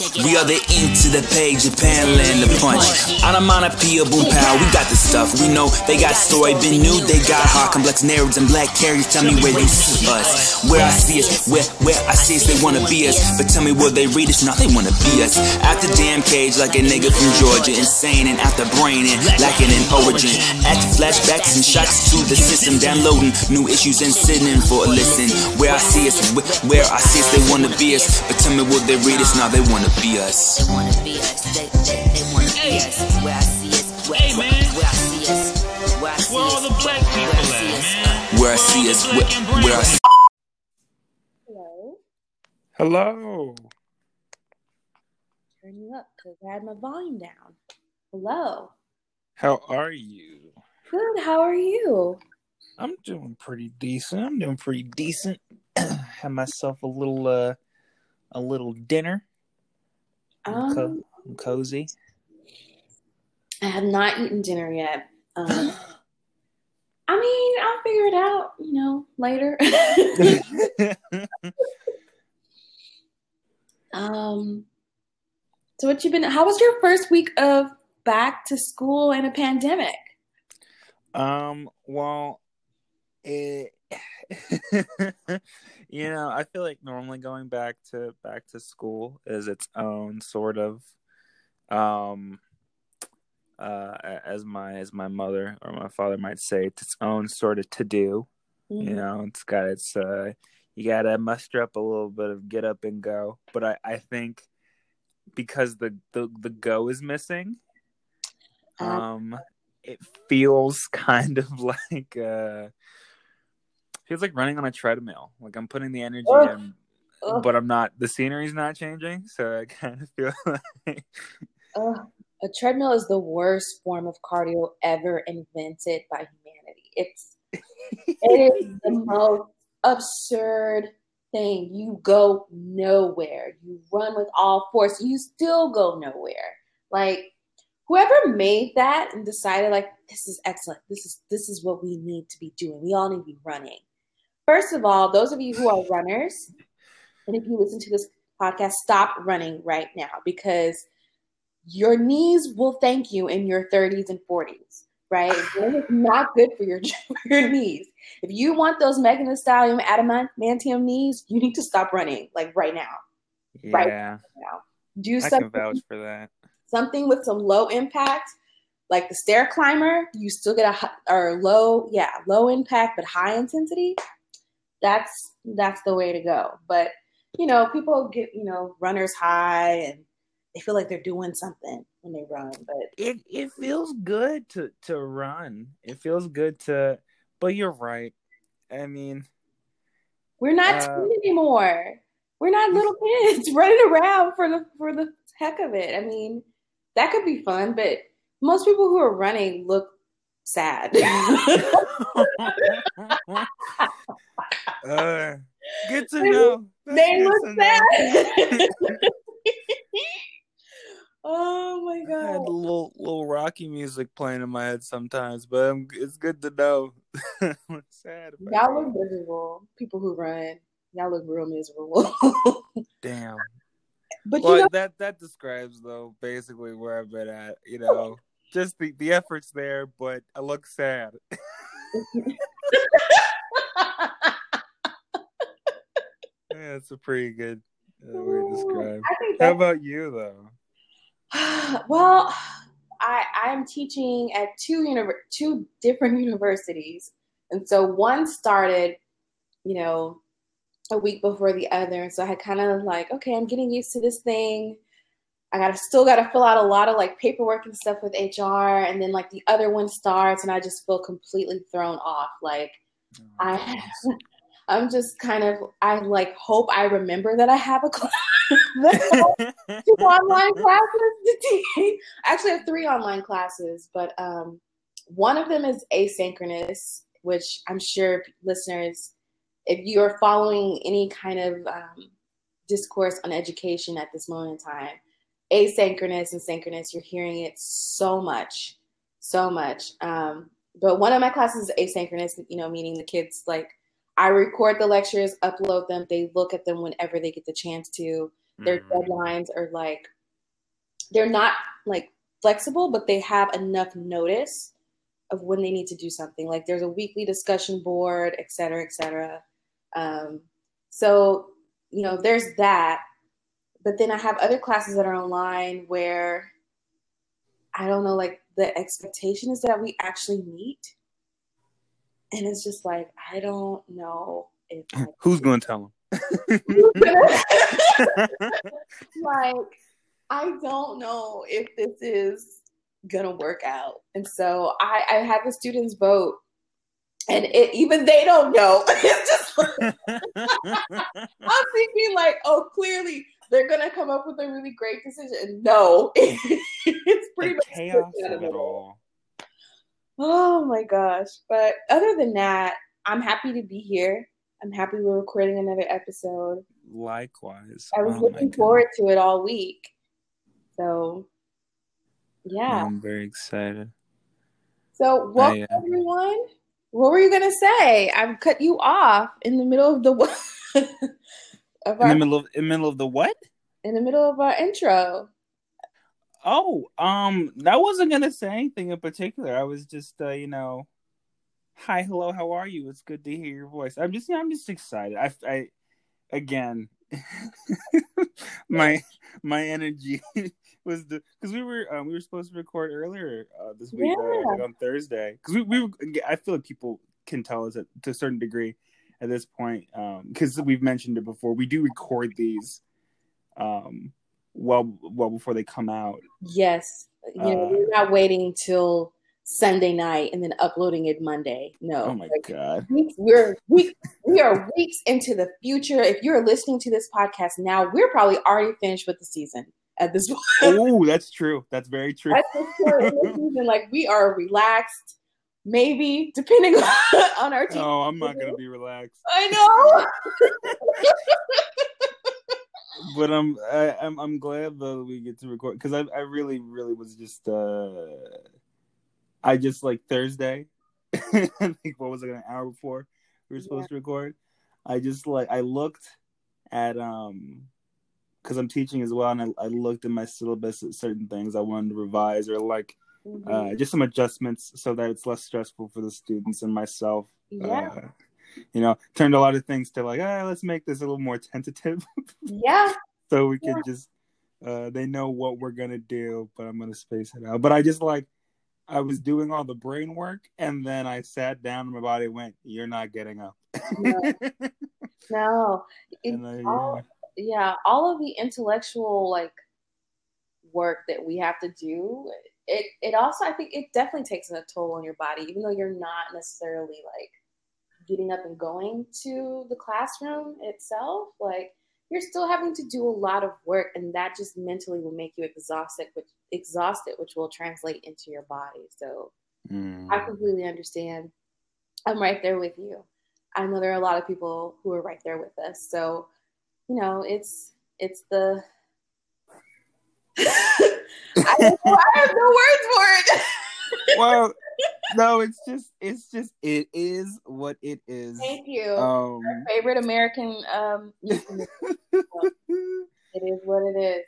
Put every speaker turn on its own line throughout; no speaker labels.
We are the ink to the page, Japan land the punch. On Onomatopoeia, boom pow, we got the stuff. We know they got story, been new, they got hard, complex narratives and black carriers. Tell me where you see us. Where I see us, where where I see us, they wanna be us. But tell me will they read us? No, they wanna be us. Out the damn cage like a nigga from Georgia, insane and out the brain and lacking in origin. At flashbacks and shots to the system, downloading new issues and sitting for a listen. Where I see us, where I see us, they wanna be us. But tell me will they read us? No, they wanna be us.
They wanna be us. They, they, they wanna be us. Where I see us. Where,
Hey, man.
where, where I see us. Where I see
Where
us.
all the black
where I
people
see
at,
us.
man?
Where I see us, where, where I see
Hello.
Hello.
Turn you up because I had my volume down. Hello.
How are you?
Good. How are you?
I'm doing pretty decent. I'm doing pretty decent. Had myself a little uh a little dinner. I'm, co-
Um,
I'm cozy.
I have not eaten dinner yet. Um, I mean, I'll figure it out, you know, later. um, so what you been? How was your first week of back to school in a pandemic?
um well it you know, I feel like normally going back to back to school is its own sort of um uh as my as my mother or my father might say it's its own sort of to do you know it's got its uh you gotta muster up a little bit of get up and go. But i i think because the the, the go is missing
Uh,
um it feels kind of like uh feels like running on a treadmill like i'm putting the energy in but i'm not the scenery's not changing so i kind of feel like
a treadmill is the worst form of cardio ever invented by humanity. It's it is the most absurd thing. You go nowhere. You run with all force. You still go nowhere. Like whoever made that and decided like this is excellent. This is this is what we need to be doing. We all need to be running. First of all, those of you who are runners, and if you listen to this podcast, stop running right now because your knees will thank you in your 30s and 40s, right? Is not good for your, for your knees. If you want those Megan Stallion adamantium knees, you need to stop running like right now. Right. Now, do
i
something
vouch for that
something with some low impact, like the stair climber. You still get a or low, yeah, low impact but high intensity. That's that's the way to go. But you know, people get you know runners high and they feel like they're doing something when they run. But
it it feels good to to run. It feels good to but you're right. I mean,
we're not
Uh,
anymore. We're not little kids running around for the for the heck of it. I mean, that could be fun, but most people who are running look sad.
uh, good to know. That's
they look sad. oh my god!
I had a little little Rocky music playing in my head sometimes, but I'm, it's good to know. I'm sad
Y'all look miserable. People who run, y'all look real miserable.
Damn.
but
Well,
you know,
that that describes though basically where I've been at. You know, just the the efforts there, but I look sad. Yeah, it's a pretty good uh, way to describe. How about you though?
well, I I'm teaching at two univer- two different universities, and so one started, you know, a week before the other, and so I had kind of like, okay, I'm getting used to this thing. I gotta still gotta fill out a lot of like paperwork and stuff with HR, and then like the other one starts, and I just feel completely thrown off. Like I, I'm just kind of I like hope I remember that I have a class. two online classes to teach. I actually have three online classes, but um, one of them is asynchronous, which I'm sure listeners, if you are following any kind of um, discourse on education at this moment in time, asynchronous and synchronous, you're hearing it so much, so much. Um, but one of my classes is asynchronous, you know, meaning the kids like I record the lectures, upload them, they look at them whenever they get the chance to Their
Mhm.
deadlines are like they're not like flexible, but they have enough notice of when they need to do something. Like there's a weekly discussion board, et cetera, et cetera. Um, so you know, there's that. But then I have other classes that are online where I don't know, like the expectation is that we actually meet. And it's just like, I don't know if I
Who's gonna tell him?
like I don't know if this is gonna work out. And so I, I had the students vote and it, even they don't know. it's just like, I'm thinking like, oh, clearly they're gonna come up with a really great decision. No, it's pretty
the
much
chaos of it all.
Oh my gosh. But other than that, I'm happy to be here. I'm happy we're recording another episode.
Likewise.
I was
Oh
looking forward to it all week. So, yeah.
I'm very excited.
So, welcome
I, uh,
everyone. What were you gonna say? I've cut you off in the middle of the of
In
our,
the middle of in the middle of the what?
in the middle of our intro.
Oh, um, I wasn't gonna say anything in particular. I was just, uh, you know, hi, hello, how are you? It's good to hear your voice. I'm just, I'm just excited. I, I, again, my my energy was the because we were um, we were supposed to record earlier uh, this week uh,
Yeah.
like on Thursday because we we were, I feel like people can tell us at, to a certain degree at this point Um because we've mentioned it before. We do record these um well well before they come out.
Yes. You know,
Uh,
we're not waiting till Sunday night and then uploading it Monday. No.
Oh my
Like,
god.
we're we, we are weeks into the future. If you're listening to this podcast now, we're probably already finished with the season at this point.
Oh, that's true. That's very true.
That's for sure season. Like we are relaxed, maybe depending on our team.
Oh, I'm not gonna be relaxed,
I know.
but I'm I, I'm I'm glad that we get to record because I I really really was just uh I just like Thursday, I think what was it an hour before we were supposed to record. I just like I looked at um because I'm teaching as well, and I, I looked at my syllabus at certain things I wanted to revise or like
Mhm.
uh, just some adjustments so that it's less stressful for the students and myself.
yeah,
Uh, you know, turned a lot of things to like, ah, let's make this a little more tentative
yeah,
so we can
Yeah.
just uh, they know what we're gonna do, but I'm gonna space it out. But I just like I was doing all the brain work, and then I sat down, and my body went, "You're not getting up."
No. no. It-
and I,
all, yeah, all of the intellectual like work that we have to do. It it also I think it definitely takes a toll on your body, even though you're not necessarily like getting up and going to the classroom itself. Like you're still having to do a lot of work, and that just mentally will make you exhausted, which exhausted, which will translate into your body. So
Mm.
I completely understand. I'm right there with you. I know there are a lot of people who are right there with us. So, you know, it's it's the I, I have no words for it.
well, no, it's just, it's just, it is what it is.
Thank you.
Um,
Favorite American um it is what it is.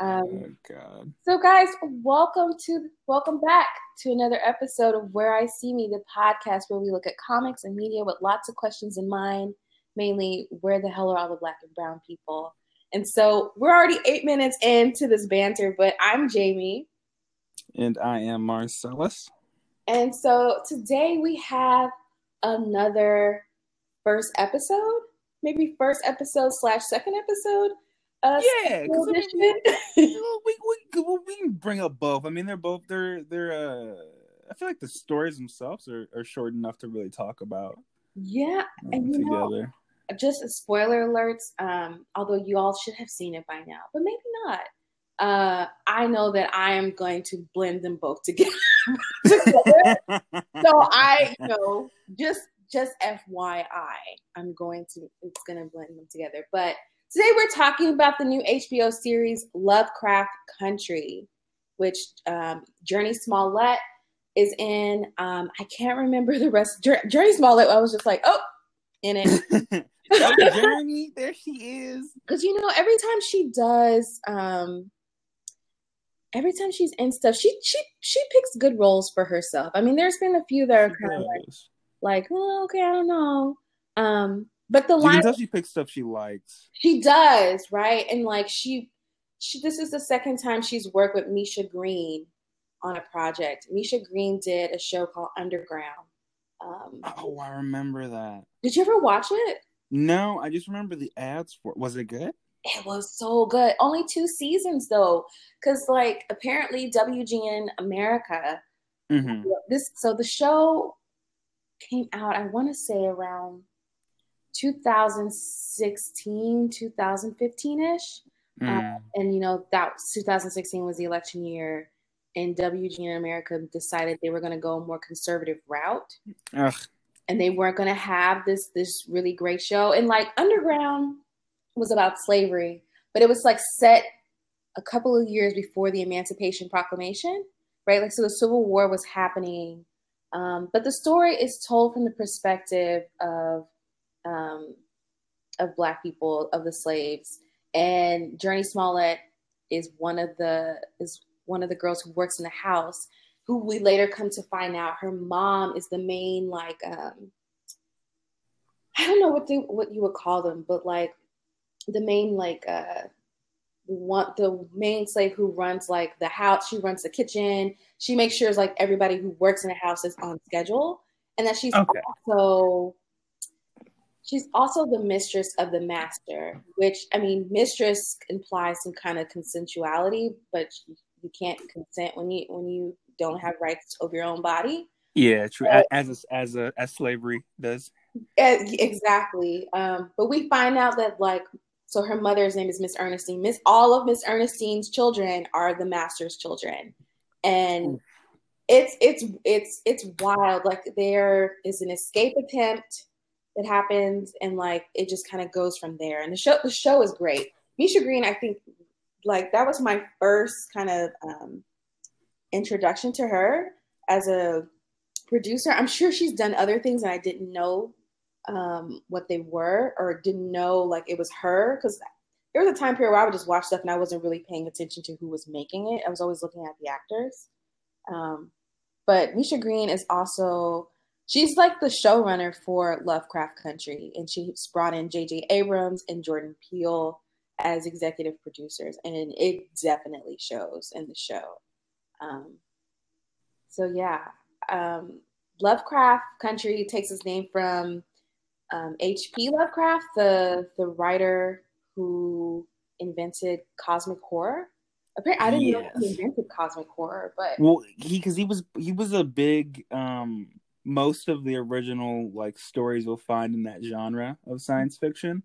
Um
oh God.
So, guys, welcome to welcome back to another episode of Where I See Me, the podcast where we look at comics and media with lots of questions in mind. Mainly, where the hell are all the black and brown people? And so, we're already eight minutes into this banter, but I'm Jamie,
And I am Marcelese.
And so today we have another first episode, maybe first episode slash second episode. Uh,
Yeah, I mean, we, we, we, we can bring up both. I mean, they're both they're they're. uh I feel like the stories themselves are, are short enough to really talk about
yeah,
uh,
And you know-
together.
just a spoiler alerts um although you all should have seen it by now but maybe not uh i know that i am going to blend them both together together. so i you know just just fyi i'm going to it's going to blend them together but today we're talking about the new hbo series lovecraft country which um, jurnee smollett is in um, i can't remember the rest jurnee smollett i was just like oh in it
Jurnee, there she is.
because you know every time she does um every time she's in stuff she she she picks good roles for herself i mean there's been a few that are
She
kind of like, like oh, okay i don't know um but the
You
line
she picks stuff she likes.
she does right and like she she this is the second time she's worked with misha green on a project misha green did a show called underground um
Oh, I remember that.
did you ever watch it
No, I just remember the ads for. Was it good?
It was so good. Only two seasons though, because like apparently WGN America,
hmm
this so the show came out. I want to say around 2016, 2015 ish,
Mm.
and you know that 2016 was the election year, and WGN America decided they were going to go a more conservative route
Ugh.
and they weren't going to have this this really great show and like underground was about slavery but it was like set a couple of years before the emancipation proclamation right? Like so the civil war was happening um, but the story is told from the perspective of um, of black people of the slaves and jurnee smollett is one of the is one of the girls who works in the house who we later come to find out her mom is the main like um I don't know what they what you would call them, but like the main like uh one the main slave who runs like the house, she runs the kitchen, she makes sure like everybody who works in the house is on schedule, and that she's
Okay.
also she's also the mistress of the master, which I mean mistress implies some kind of consensuality, but you can't consent when you when you don't have rights over your own body.
Yeah, true. As a, as a, as slavery does.
Exactly. Um, but we find out that like so her mother's name is Miss Ernestine. Miss all of Miss Ernestine's children are the master's children. And it's it's it's it's wild. Like there is an escape attempt that happens and like it just kind of goes from there. And the show the show is great. Misha Green, I think like that was my first kind of um introduction to her as a producer. I'm sure she's done other things and I didn't know um, what they were or didn't know like it was her because there was a time period where I would just watch stuff and I wasn't really paying attention to who was making it. I was always looking at the actors. Um, but Misha Green is also she's like the showrunner for Lovecraft Country, and she's brought in J.J. Abrams and Jordan Peele as executive producers, and it definitely shows in the show. Um, so yeah, um, Lovecraft Country takes its name from um, H.P. Lovecraft, the the writer who invented cosmic horror. Apparently, I didn't know he invented cosmic horror, but
Well, he because he was he was a big um most of the original like stories we'll find in that genre of science fiction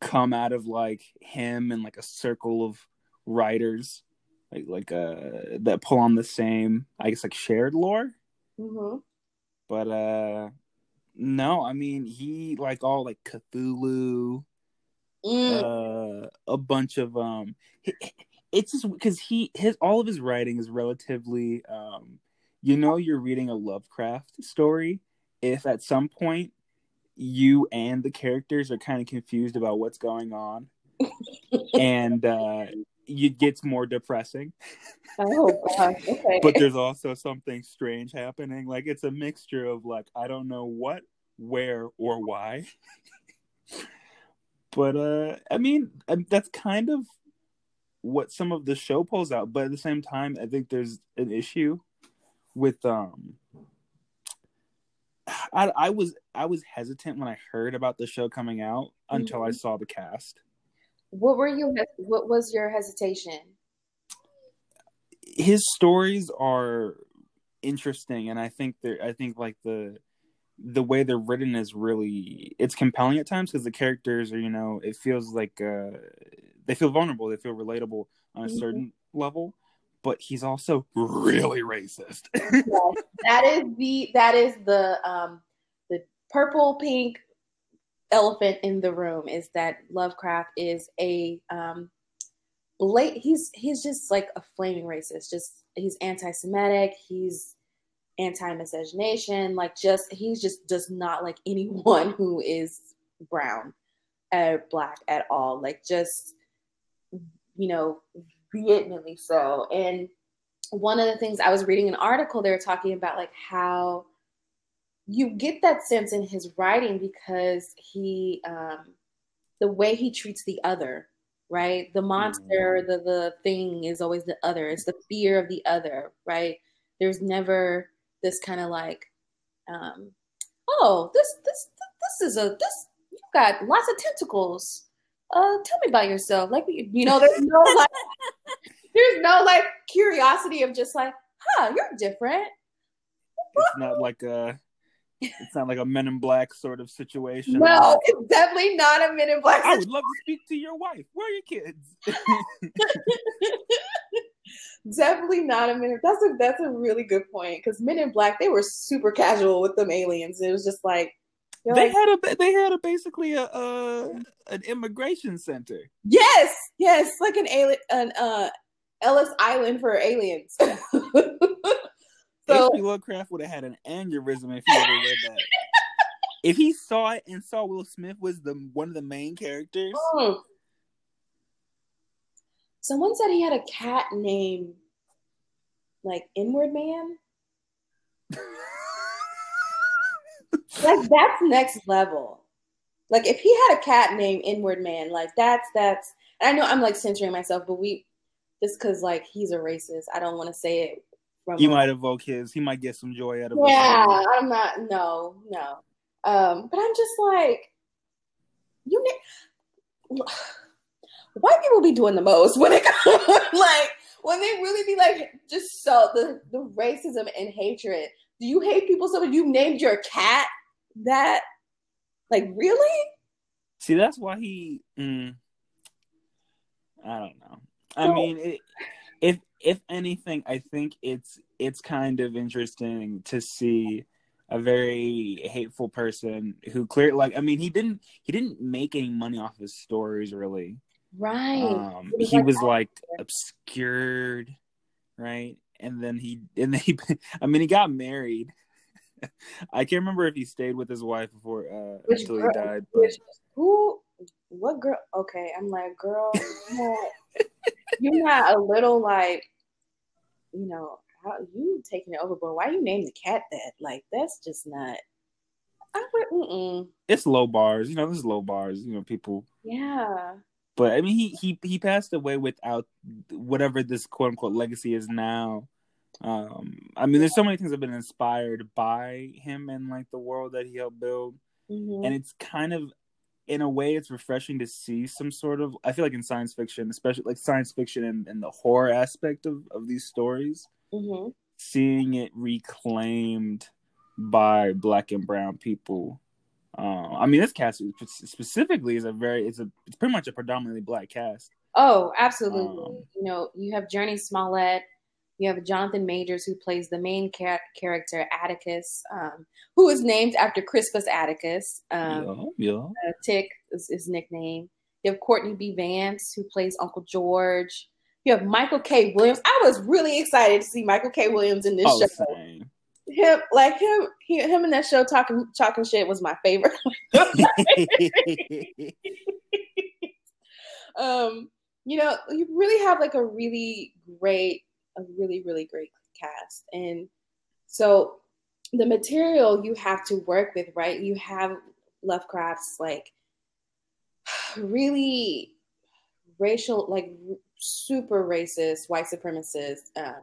come out of like him and like a circle of writers like like uh that pull on the same I guess like shared lore.
hmm
But uh no, I mean he like all like Cthulhu,
Mm,
uh, a bunch of um it's just because he his all of his writing is relatively um you know you're reading a lovecraft story if at some point you and the characters are kind of confused about what's going on and uh it gets more depressing
oh gosh, okay.
but there's also something strange happening like it's a mixture of like i don't know what where or why but uh i mean um, that's kind of what some of the show pulls out but at the same time i think there's an issue with um I, I was I was hesitant when I heard about the show coming out until I
Mhm.
saw the cast.
What were you? What was your hesitation?
his stories are interesting and i think they're i think like the the way they're written is really it's compelling at times because the characters are you know it feels like uh they feel vulnerable they feel relatable on a
Mhm.
certain level but he's also really racist
that is the that is the um the purple pink elephant in the room is that Lovecraft is a um blat- he's he's just like a flaming racist just he's anti-semitic he's anti-miscegenation like just he just does not like anyone who is brown or black at all. Like just you know, vehemently so. And one of the things I was reading an article they were talking about like how you get that sense in his writing because he um the way he treats the other right? The monster the the thing is always the other. It's the fear of the other right? There's never this kind of like um oh this this this is a this you've got lots of tentacles. Uh tell me about yourself. Like you know there's no like there's no like curiosity of just like huh you're different.
It's not like a it's not like a Men in Black sort of situation.
no it's definitely not a men in black
I would love to speak to your wife. Where are your kids?
Definitely not a minute. That's a that's a really good point because Men in Black they were super casual with them aliens. It was just like
they
like,
had a they had a basically a, a an immigration center.
yes, yes, like an alien, an uh, Ellis Island for aliens. so
H.P. Lovecraft would have had an aneurysm if he ever read that. if he saw it and saw Will Smith was the one of the main characters,
Mm. someone said he had a cat named like Inward Man. Like that's next level. Like if he had a cat named Inward Man, like that's that's. I know I'm like censoring myself, but we just because like he's a racist, I don't want to say it.
You might evoke his. He might get some joy out of it.
Yeah, I'm not. No, no. Um, but I'm just like, you. Ne- White people be doing the most when it comes, like when they really be like just so the the racism and hatred. Do you hate people so much you named your cat that? Like really?
See, that's why he. Mm, I don't know. I mean, it, if anything, I think it's it's kind of interesting to see a very hateful person who clear like I mean he didn't he didn't make any money off his stories really.
Right.
Um,
He was
he
like
was like obscured, right? And then he and then he I mean he got married. I can't remember if he stayed with his wife before uh,
Which
until
girl-
he died. But
who? What girl? Okay, I'm like, girl, you're not, you're not a little like, you know, how you taking it overboard? Why you name the cat that? Like, that's just not. I would, mm-mm.
it's low bars, you know. This is low bars, you know. People
yeah,
But I mean, he he he passed away without whatever this quote unquote legacy is now. Um, I mean, there's so many things that have been inspired by him and like the world that he helped build,
hmm
and it's kind of, in a way, it's refreshing to see some sort of. I feel like in science fiction, especially like science fiction and, and the horror aspect of of these stories,
hmm
seeing it reclaimed by black and brown people. Uh, I mean, this cast specifically is a very it's a it's pretty much a predominantly black cast.
Oh, absolutely.
Um,
you know, you have Jurnee Smollett. You have Jonathan Majors, who plays the main cha- character, Atticus, um, who is named after Crispus Atticus. Um,
yeah, yeah.
uh, Tick is his nickname. You have Courtney B. Vance, who plays Uncle George. You have Michael K. Williams. I was really excited to see Michael K. Williams in this
Oh,
show.
same.
Him, like him, he, him in that show talking, talking shit was my favorite. um, you know, you really have like a really great, a really, really great cast. And so the material you have to work with, right? You have Lovecraft's like really racial, like super racist, white supremacist um,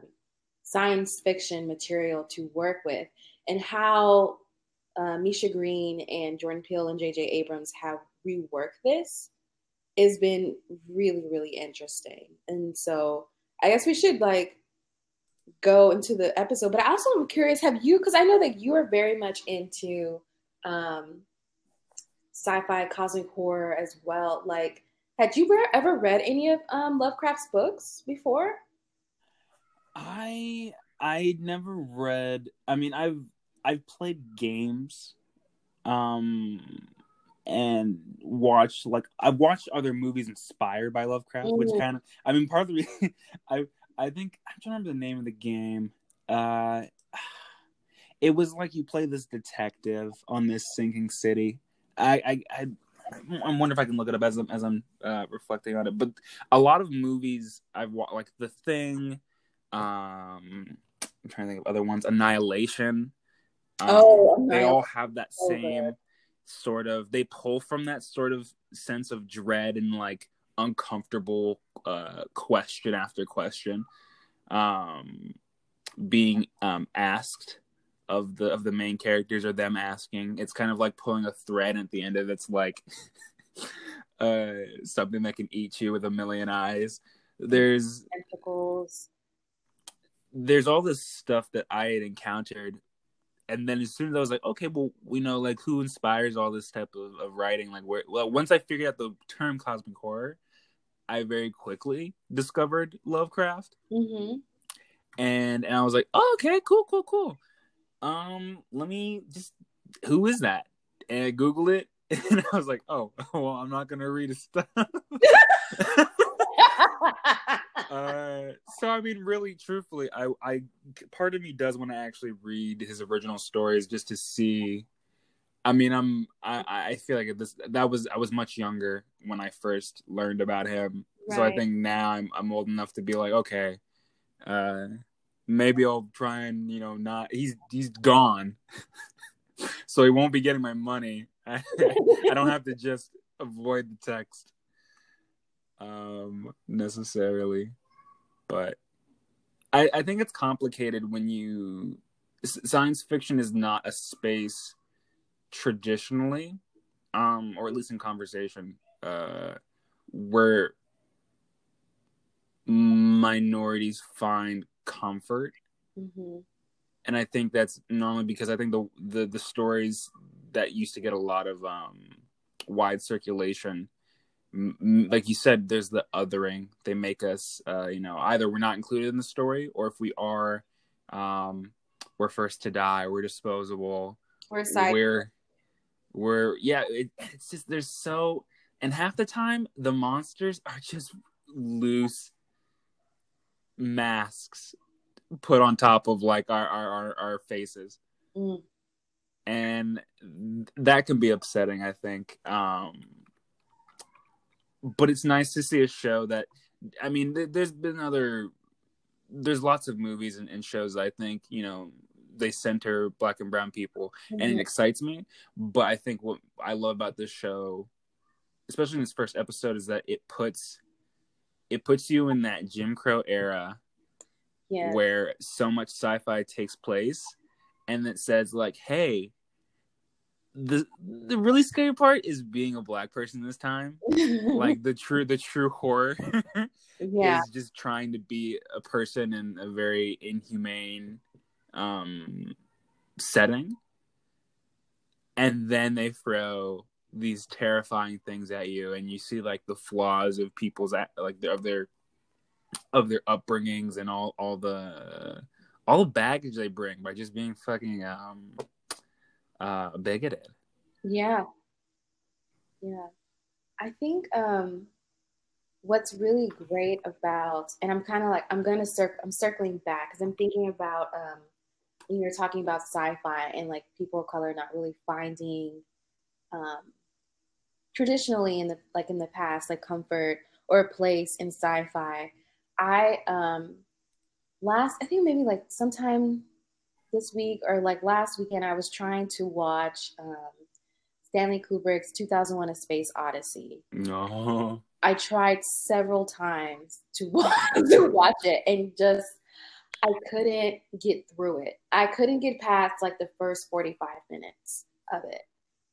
science fiction material to work with, and how uh, Misha Green and Jordan Peele and J.J. Abrams have reworked this has been really, really interesting. And so I guess we should like go into the episode. But I also am curious, have you, because I know that you are very much into um, sci-fi, cosmic horror as well. Like, had you re- ever read any of um, Lovecraft's books before?
I I never read. I mean, I've I've played games, um, and watched like I've watched other movies inspired by Lovecraft, which
Mhm.
kind of. I mean, part of the reason I I think I don't remember the name of the game. Uh, it was like you play this detective on this sinking city. I I I, I wonder if I can look it up as I'm as I'm uh, reflecting on it. But a lot of movies I've watched, like The Thing. Um, I'm trying to think of other ones. Annihilation. Um,
Oh,
they all have that same sort of. They pull from that sort of sense of dread and like uncomfortable uh, question after question, um, being um, asked of the of the main characters or them asking. It's kind of like pulling a thread at the end of it's like uh, something that can eat you with a million eyes. There's
tentacles.
there's all this stuff that I had encountered, and then as soon as I was like, okay, well, we know like who inspires all this type of, of writing. Like, where well, once I figured out the term cosmic horror, I very quickly discovered Lovecraft,
hmm
and and I was like, oh, okay, cool, cool, cool. Um, let me just who is that? And I Google it, and I was like, oh, well, I'm not gonna read his stuff. uh, so I mean, really, truthfully, I, I, part of me does want to actually read his original stories just to see. I mean, I'm, I, I feel like this that was I was much younger when I first learned about him, so I think now I'm I'm old enough to be like, okay, uh, maybe I'll try and you know not he's he's gone, so he won't be getting my money. I, I don't have to just avoid the text um necessarily. But i i think it's complicated when you science fiction is not a space traditionally um or at least in conversation uh where minorities find comfort
hmm
and I think that's normally because I think the the the stories that used to get a lot of um wide circulation, like you said, there's the othering. They make us, uh, you know, either we're not included in the story, or if we are, um, we're first to die, we're disposable,
We're side.
we're we're yeah. It, it's just there's so and half the time the monsters are just loose masks put on top of like our our our, our faces
Mm.
and that can be upsetting i think um but it's nice to see a show that i mean th- there's been other there's lots of movies and, and shows i think you know they center black and brown people and it
Mhm.
excites me but i think what i love about this show especially in this first episode is that it puts it puts you in that jim crow era
Yeah.
where so much sci-fi takes place and it says like hey the the really scary part is being a black person this time like the true the true horror
yeah.
is just trying to be a person in a very inhumane um setting and then they throw these terrifying things at you and you see like the flaws of people's like of their of their upbringings and all all the all the baggage they bring by just being fucking um uh bigoted
Yeah. Yeah. I think um what's really great about and I'm kind of like I'm going to circ I'm circling back cuz I'm thinking about um when you're talking about sci-fi and like people of color not really finding um traditionally in the like in the past like comfort or a place in sci-fi. I um last I think maybe like sometime this week or like last weekend I was trying to watch um Stanley Kubrick's 2001 A Space Odyssey.
no
I tried several times to watch, to watch it and just I couldn't get through it. I couldn't get past like the first 45 minutes of it.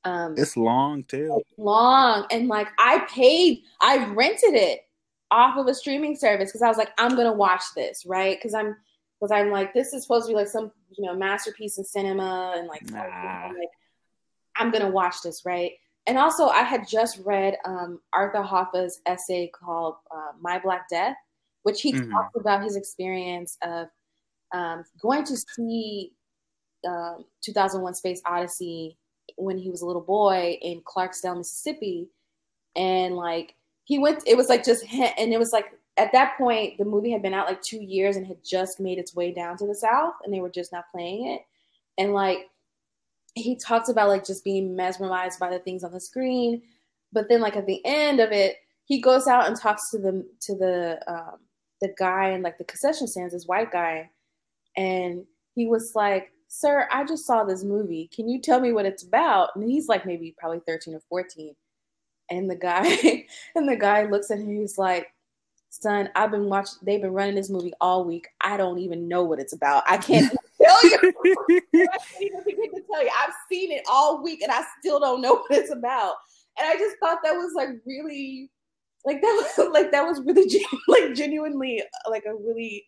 Um
it's long too
long and like I paid I rented it off of a streaming service because I was like I'm gonna watch this right because I'm because I'm like this is supposed to be like some you know masterpiece in cinema and like,
Nah.
I'm like I'm gonna watch this right and also I had just read um, Arthur Jafa's essay called uh, My Black Death which he
Mhm.
talks about his experience of um, going to see um, 2001 Space Odyssey when he was a little boy in Clarksdale, Mississippi. And like, he went, it was like just, and it was like, at that point, the movie had been out like two years and had just made its way down to the South, and they were just not playing it. And like, he talks about like just being mesmerized by the things on the screen. but then like at the end of it, he goes out and talks to the to the um, the guy and like the concession stands, this white guy, and he was like, "Sir, I just saw this movie. Can you tell me what it's about?" And he's like maybe probably thirteen or fourteen, and the guy and the guy looks at him. He's like, "Son, I've been watching. They've been running this movie all week. I don't even know what it's about. I can't tell you. I can't even tell you. I've seen it all week, and I still don't know what it's about." And I just thought that was like really, like that was like that was really like genuinely uh, like a really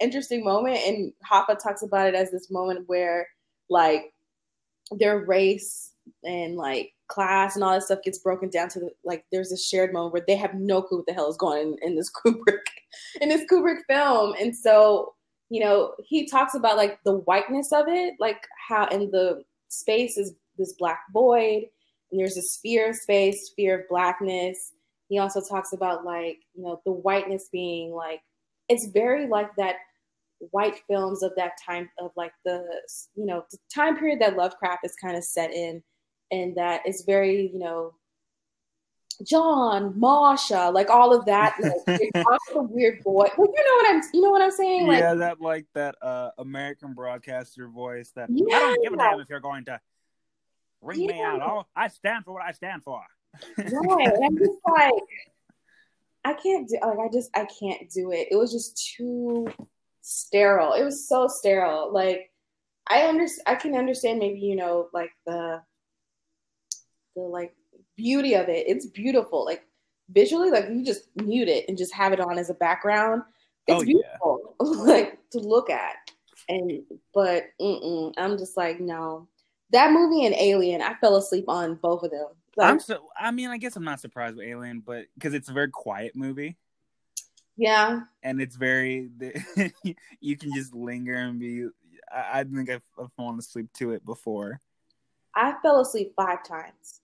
interesting moment. And Jafa talks about it as this moment where like their race and like class and all that stuff gets broken down to the like there's a shared moment where they have no clue what the hell is going on in, in this Kubrick in this Kubrick film. And so, you know, he talks about like the whiteness of it, like how in the space is this black void and there's a sphere of space, sphere of blackness. He also talks about like, you know, the whiteness being like it's very like that white films of that time of like the you know the time period that Lovecraft is kind of set in and that it's very, you know, John, Marsha, like all of that, like the weird boy. Like, you know what I'm, you know what I'm saying? Like,
yeah, that like that uh American broadcaster voice. That yeah. I don't give a damn if you're going to ring yeah. me out. Oh, I stand for what I stand for.
right. I'm just like, I can't do. Like, I just, I can't do it. It was just too sterile. It was so sterile. Like, I understand. I can understand maybe you know like the the like beauty of it. It's beautiful. Like visually, like you just mute it and just have it on as a background. It's oh, beautiful, yeah. like to look at. And but I'm just like no. That movie and Alien, I fell asleep on both of them.
Like, I'm so. I mean, I guess I'm not surprised with Alien, but because it's a very quiet movie.
Yeah.
And it's very. you can just linger and be. I, I think I've, I've fallen asleep to it before.
I fell asleep five times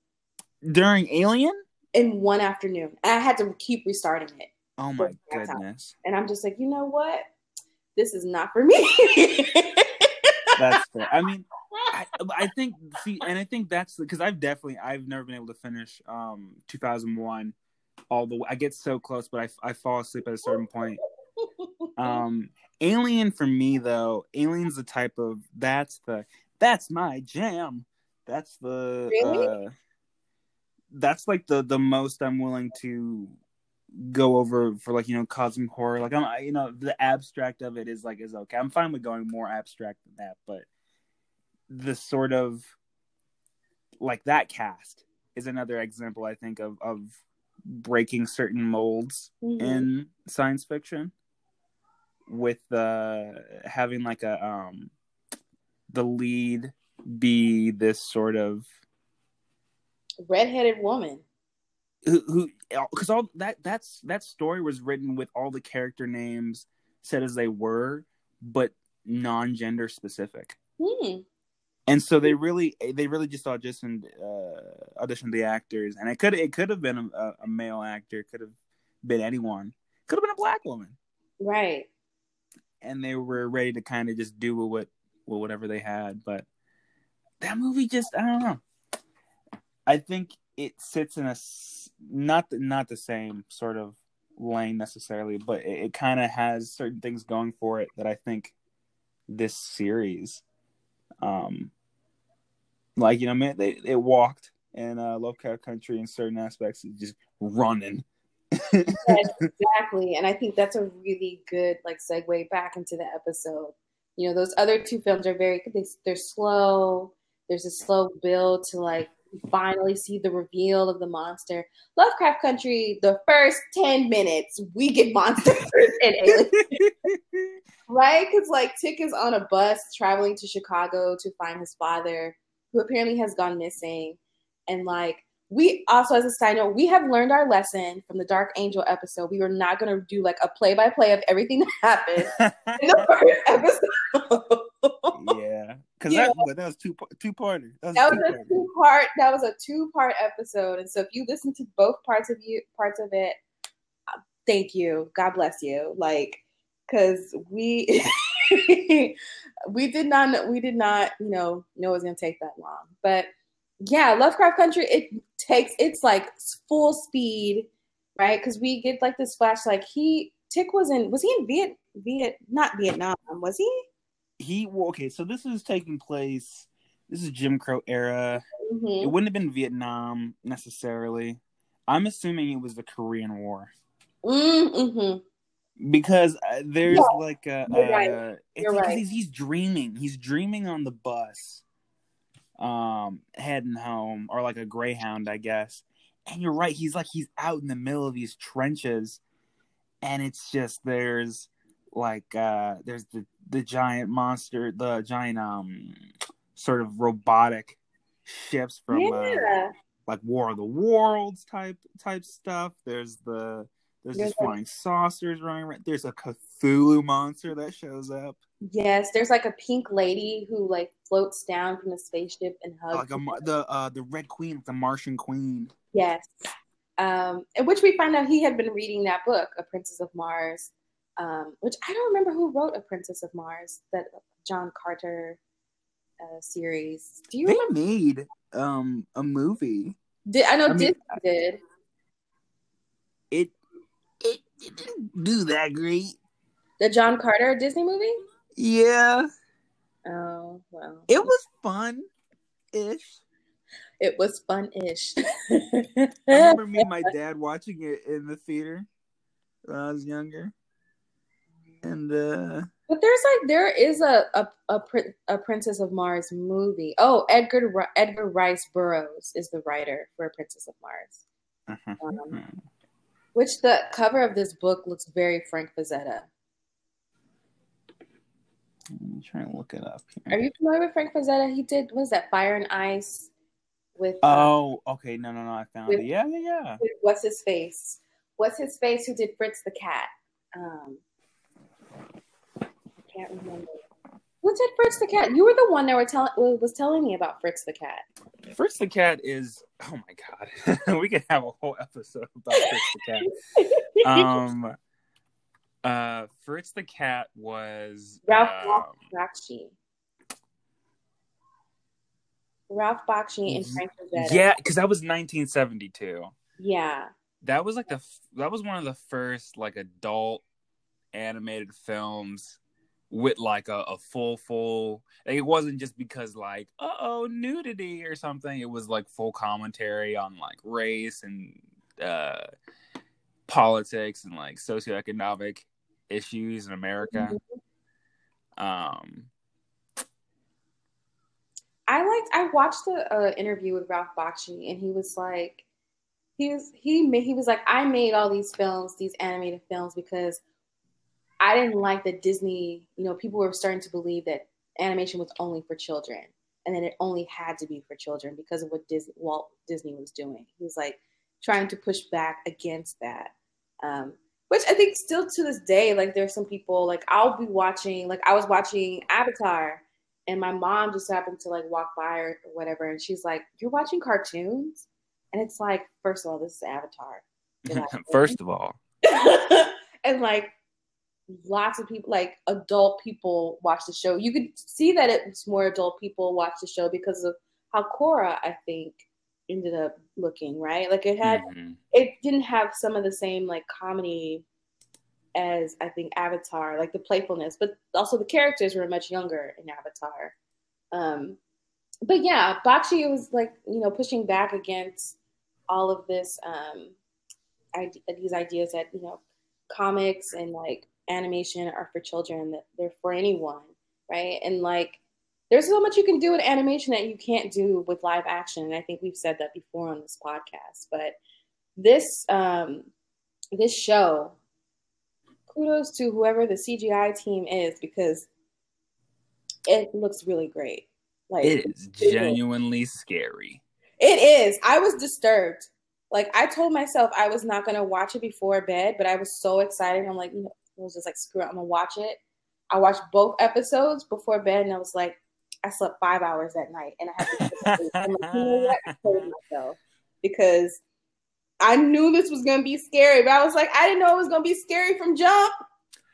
during Alien
in one afternoon. And I had to keep restarting it.
Oh my goodness!
And I'm just like, you know what? This is not for me.
that's fair. I mean, I, think see, and I think that's because I've definitely I've never been able to finish um 2001 all the way. I get so close, but I I fall asleep at a certain point. Um, Alien for me though, Alien's the type of that's the that's my jam. That's the really? uh, that's like the the most I'm willing to go over for like you know cosmic horror. Like I'm you know the abstract of it is like is okay. I'm fine with going more abstract than that, but the sort of like that cast is another example I think of of breaking certain molds mm-hmm. in science fiction with uh having like a um the lead be this sort of
redheaded woman
who because all that that's that story was written with all the character names said as they were but non-gender specific hmm. And so they really they really just auditioned uh auditioned the actors. And it could it could have been a, a male actor. Could have been anyone. Could have been a black woman.
Right.
And they were ready to kind of just do what well, whatever they had. But that movie just I don't know. I think it sits in a not the, not the same sort of lane necessarily, but it, it kind of has certain things going for it that I think this series, um, like you know, man, they it walked in uh, Lovecraft Country in certain aspects, just running.
yes, exactly, and I think that's a really good like segue back into the episode. You know, those other two films are very they, they're slow there's a slow build to like finally see the reveal of the monster. Lovecraft Country, the first 10 minutes, we get monsters and aliens. right? Because like Tick is on a bus traveling to Chicago to find his father, who apparently has gone missing. And like we also, as a side note, we have learned our lesson from the Dark Angel episode. We were not going to do like a play by play of everything that happened in the first episode.
yeah, because yeah. that, that was two two parter.
That was, that was a two part. That was a two part episode, and so if you listen to both parts of you parts of it, uh, thank you. God bless you. Like, because we. we did not we did not you know know it was gonna take that long but yeah, Lovecraft Country. It takes it's like full speed, right? Because we get like this flash. Like he Tick was in was he in Viet Viet not Vietnam was he?
He well, okay, so this is taking place. This is Jim Crow era.
Mhm.
It wouldn't have been Vietnam necessarily. I'm assuming it was the Korean War
Mm-hmm.
Because uh, there's
Yeah,
like a,
you're
uh,
right. You're right.
he's, he's dreaming. He's dreaming on the bus, um, heading home or like a Greyhound, I guess. And you're right. He's like he's out in the middle of these trenches, and it's just there's like uh there's the the giant monster, the giant um sort of robotic ships from uh, like War of the Worlds type type stuff. There's the there's
like-
flying saucers running around. There's a Cthulhu monster that shows up,
Yes, there's like a pink lady who like floats down from the spaceship and hugs.
like a, the uh the Red Queen, the Martian Queen.
Yes. Um, in which we find out he had been reading that book, A Princess of Mars, um, which I don't remember who wrote A Princess of Mars, that John Carter uh, series. Do you
They
remember?
made um a movie.
Did, I know
I mean-
did.
It didn't do that great.
The John Carter Disney movie?
Yeah,
Oh, well.
it was fun ish.
It was fun-ish.
I remember me and my dad watching it in the theater when I was younger. And uh
But there's like there is a a a, a Princess of Mars movie. Oh, Edgar Edgar Rice Burroughs is the writer for Princess of Mars. Um, which the cover of this book looks very Frank Frazetta.
I'm trying to look it up Here.
Are you familiar with Frank Frazetta? He did what is that Fire and Ice with uh,
Oh, okay. No, no, no. I found
With-
it. Yeah, yeah, yeah.
what's his face? What's his face? Who did Fritz the Cat? Um, I can't remember. Who did Fritz the Cat? You were the one that were telling was telling me about Fritz the Cat.
Fritz the Cat is oh my god. we could have a whole episode about Fritz the Cat. Um uh Fritz the Cat was
Ralph
um,
Bakshi. Ralph Bakshi and Frank Frazetta.
Yeah, because that was 1972.
Yeah.
That was like the that was one of the first like adult animated films with like a, a full full. Like, it wasn't just because like uh oh nudity or something. It was like full commentary on like race and uh politics and like socioeconomic issues in America. Um,
I liked. I watched the uh, interview with Ralph Bakshi, and he was like, he was he made he was like, I made all these films, these animated films, because I didn't like that Disney. You know, people were starting to believe that animation was only for children, and then it only had to be for children because of what Disney Walt Disney was doing. He was like trying to push back against that. Um, which I think still to this day, like there's some people like I'll be watching, like I was watching Avatar, and my mom just happened to like walk by or whatever, and she's like, "You're watching cartoons," and it's like, first of all, this is Avatar,
first of all,
and like lots of people, like adult people, watch the show. You could see that it's more adult people watch the show because of how Korra, I think, ended up looking right. Like it had
Mhm.
it didn't have some of the same like comedy as I think Avatar, like the playfulness, but also the characters were much younger in Avatar. Um, but yeah, Bakshi was like you know pushing back against all of this um, ide- these ideas that you know comics and like animation are for children that they're for anyone, right? And like there's so much you can do with animation that you can't do with live action, and I think we've said that before on this podcast, but this um this show kudos to whoever the cgi team is because it looks really great. Like
it is genuinely scary.
it is. I was disturbed. Like i told myself i was not going to watch it before bed but i was so excited. I'm like you know i was just like screw it i'm gonna watch it i watched both episodes before bed and i was like i slept five hours that night and i had to. I'm like, you know what i told myself because I knew this was gonna be scary, but I was like, I didn't know it was gonna be scary from jump.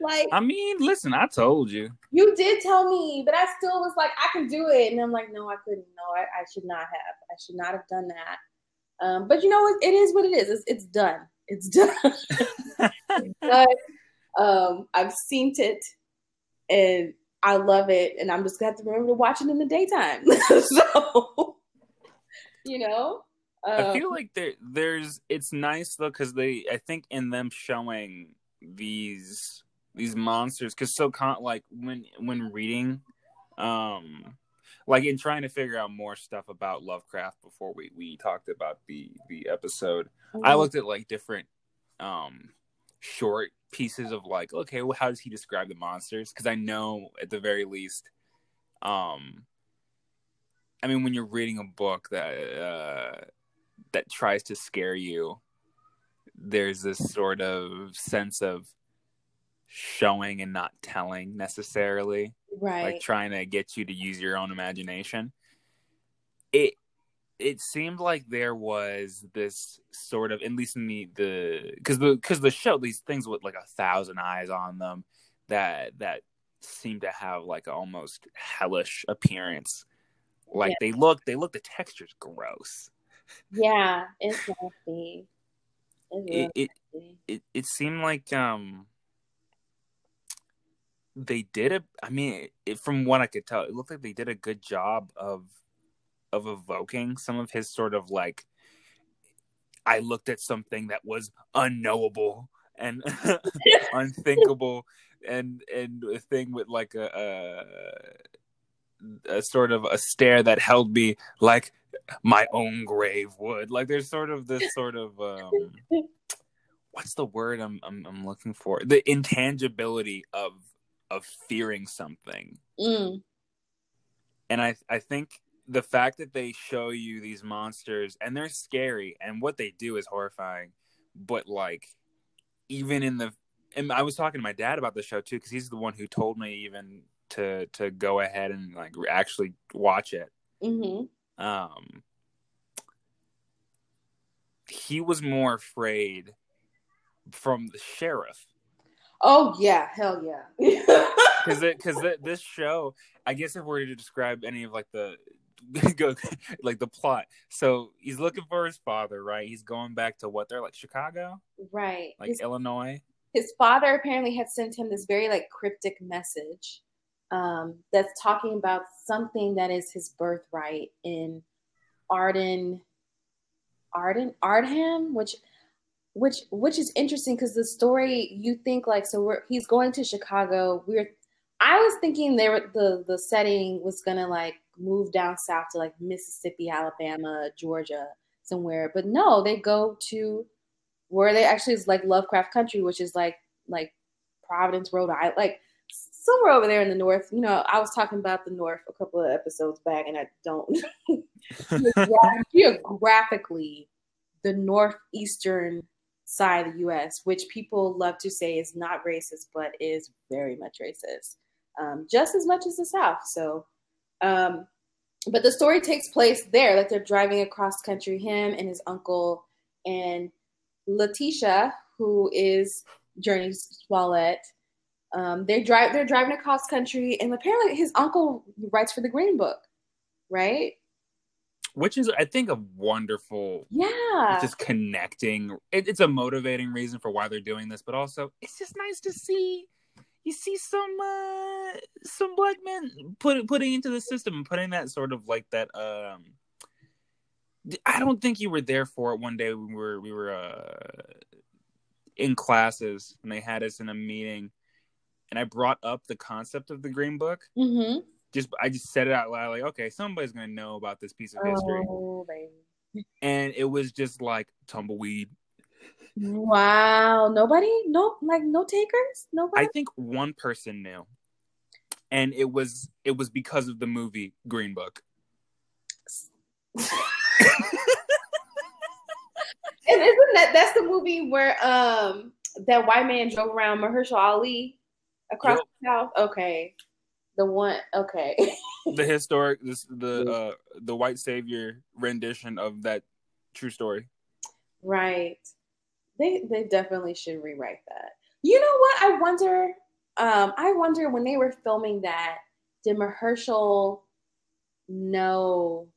Like
I mean, listen, I told you.
you did tell me, but I still was like, I can do it, and I'm like, no, I couldn't. No, I, I should not have. I should not have done that. Um, but you know, it, it is what it is. It's, it's done. It's done. but um, I've seen it, and I love it, and I'm just gonna have to remember to watch it in the daytime. so, you know,
I
um,
feel like there, there's. It's nice though because they. I think in them showing these these monsters because so con like when when reading, um, like in trying to figure out more stuff about Lovecraft before we we talked about the the episode. I
Mm-hmm.
looked at like different um short pieces of like okay well how does he describe the monsters because i know at the very least um i mean when you're reading a book that uh that tries to scare you there's this sort of sense of showing and not telling necessarily
right.
like trying to get you to use your own imagination. It it seemed like there was this sort of at least in the the because the because the show these things with like a thousand eyes on them that that seem to have like a almost hellish appearance. Like
Yeah.
they look they look the texture's gross.
yeah, it's nasty. It's
It, it
nasty.
it it seemed like um they did a i mean it, from what i could tell it looked like they did a good job of of evoking some of his sort of like i looked at something that was unknowable and unthinkable and and a thing with like a, a a sort of a stare that held me like my own grave would like there's sort of this sort of um what's the word I'm, I'm I'm looking for? The intangibility of of fearing something.
Mm,
And I I think the fact that they show you these monsters and they're scary and what they do is horrifying, but like even in the and I was talking to my dad about the show too because he's the one who told me even to to go ahead and like actually watch it.
hmm
Um he was more afraid from the sheriff
Oh yeah, hell yeah.
because because this show, I guess if we're to describe any of like the go like the plot, so he's looking for his father, right? He's going back to what they're like Chicago,
right.
like
His,
Illinois.
his father apparently had sent him this very like cryptic message um, that's talking about something that is his birthright in Arden, Arden, Ardham, which which which is interesting because the story you think like so we're he's going to Chicago. We're I was thinking there the the setting was gonna like move down south to like Mississippi, Alabama, Georgia, somewhere, but no, they go to where they actually is like Lovecraft Country, which is like like Providence, Rhode Island, like somewhere over there in the north. You know, I was talking about the north a couple of episodes back, and I don't geographically the northeastern side of the U.S., which people love to say is not racist, but is very much racist, um, just as much as the South. So, um, but the story takes place there. Like they're driving across country, him and his uncle and Letitia, who is Jurnee Smollett. Um, they drive. They're driving across country, and apparently his uncle writes for the Green Book, right?
Which is, I think, a wonderful,
Yeah.
just connecting. It, it's a motivating reason for why they're doing this, but also it's just nice to see. You see some uh, some black men put putting into the system and putting that sort of like that. Um, I don't think you were there for it one day. We were we were uh, in classes and they had us in a meeting, and I brought up the concept of the Green Book.
mm-hmm.
Just I just said it out loud, like, okay, somebody's gonna know about this piece of history,
Oh,
and it was just like tumbleweed.
Wow. Nobody? No, like no takers? Nobody?
I think one person knew, and it was it was because of the movie Green Book.
and isn't that that's the movie where um that white man drove around Mahershala Ali across
Yep.
the south? Okay. The one okay.
The historic, this the uh the white savior rendition of that true story.
right. They they definitely should rewrite that. You know what? I wonder um, I wonder when they were filming that, did Mahershala know?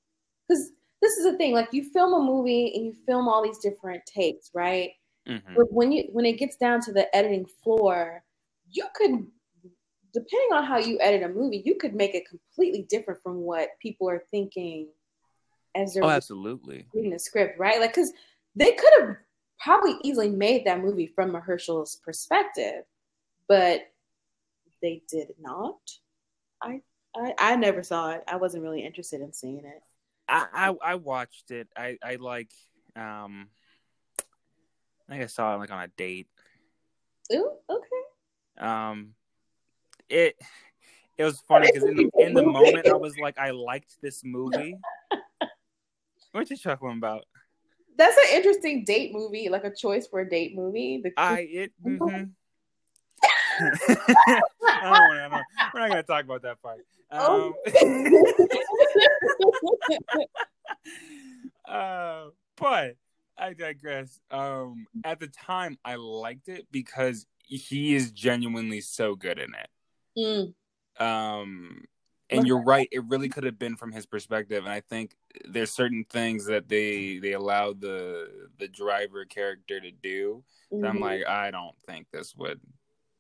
Because this is the thing, like you film a movie and you film all these different takes, right?
Mhm.
But when you when it gets down to the editing floor, you could, depending on how you edit a movie, you could make it completely different from what people are thinking as they're
Oh, absolutely.
reading the script, right? Like, because they could have probably easily made that movie from Mahershala's perspective, but they did not. I, I I never saw it. I wasn't really interested in seeing it.
I, I I watched it. I I like um. I think I saw it like on a date.
Ooh, okay.
Um, it it was funny because in the in the moment I was like, I liked this movie. What you talking about?
That's an interesting date movie, like a choice for a date movie. The
I it. mhm. I don't wanna, we're not gonna talk about that part. Um, uh, but I digress. Um, at the time, I liked it because he is genuinely so good in it.
Mm,
Um, and you're right; it really could have been from his perspective. And I think there's certain things that they they allowed the the driver character to do. That I'm like, I don't think this would.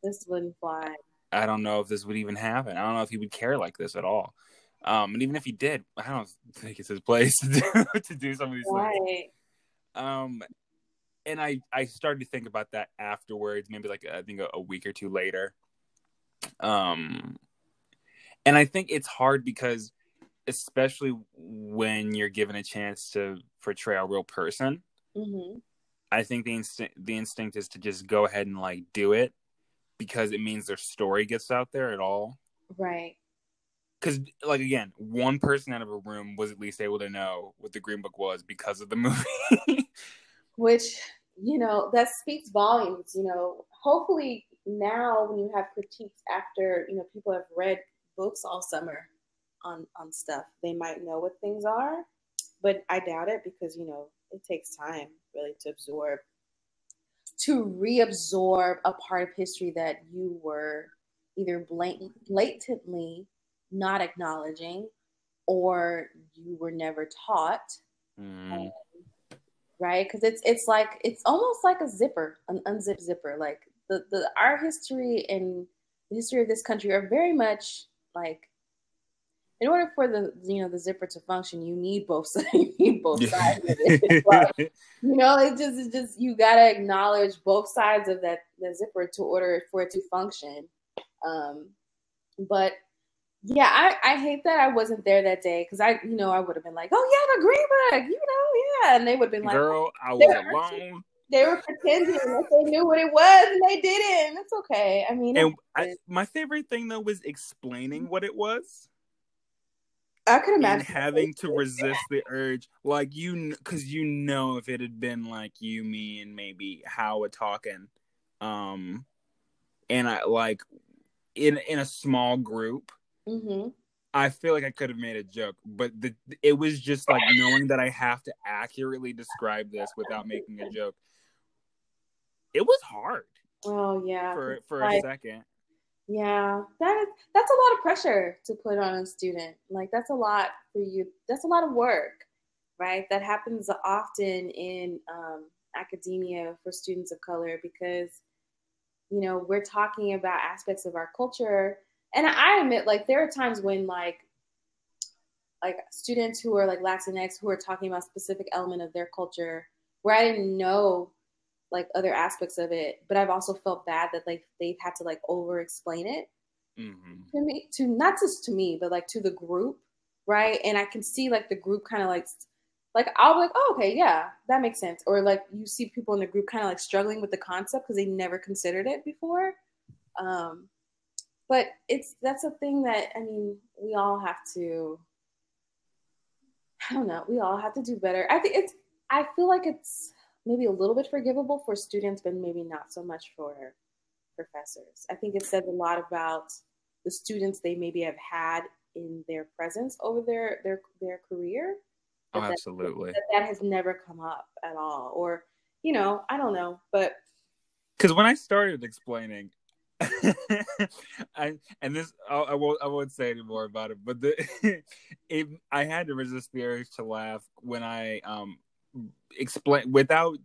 this wouldn't fly.
I don't know if this would even happen. I don't know if he would care like this at all. Um, and even if he did, I don't think it's his place to do, to do some of these things.
Right.
Um, and I I started to think about that afterwards, maybe like I think a, a week or two later. Um, and I think it's hard because, especially when you're given a chance to portray a real person,
hmm
I think the instinct the instinct is to just go ahead and like do it because it means their story gets out there at all.
Right.
Because like again, one person out of a room was at least able to know what the Green Book was because of the movie.
which you know that speaks volumes you know hopefully now when you have critiques after you know people have read books all summer on on stuff they might know what things are but i doubt it because you know it takes time really to absorb to reabsorb a part of history that you were either blatant, blatantly not acknowledging or you were never taught
Mm.
right? Because it's it's like it's almost like a zipper, an unzip zipper. Like the the our history and the history of this country are very much like. In order for the you know the zipper to function, you need both sides. You need both sides of it. Like, you know, it just it's just you gotta acknowledge both sides of that the zipper to order for it to function. Um, but yeah, I, I hate that I wasn't there that day because I you know I would have been like, oh yeah, the green book, you know, yeah, and they would have been like,
Girl, I was alone.
They were pretending that they knew what it was and they didn't. It's okay. I mean,
And I, my favorite thing though was explaining what it was
I could
and
imagine
having to resist the urge, like you, because you know, if it had been like you, me, and maybe Howard talking, um, and I like in in a small group,
hmm
I feel like I could have made a joke, but the it was just like knowing that I have to accurately describe this without making a joke. It was hard
Oh yeah,
for for a second.
yeah. That is that's a lot of pressure to put on a student. Like that's a lot for you. That's a lot of work, right? That happens often in um, academia for students of color because you know we're talking about aspects of our culture, and I admit like there are times when like like students who are like Latinx who are talking about specific element of their culture where I didn't know like other aspects of it, but I've also felt bad that like they've had to like over explain it
hmm
to me to not just to me, but like to the group, right? And I can see like the group kind of like like I'll be like, oh okay, yeah, that makes sense. Or like you see people in the group kind of like struggling with the concept because they never considered it before. Um, but it's that's a thing that I mean we all have to. I don't know. We all have to do better. I think it's. I feel like it's maybe a little bit forgivable for students, but maybe not so much for professors. I think it says a lot about the students they maybe have had in their presence over their their their career.
Oh,
That
absolutely.
That that has never come up at all, or you know, I don't know, but
Because when I started explaining, I and this I, I won't I won't say any more about it, but the it, I had to resist the urge to laugh when I um explain without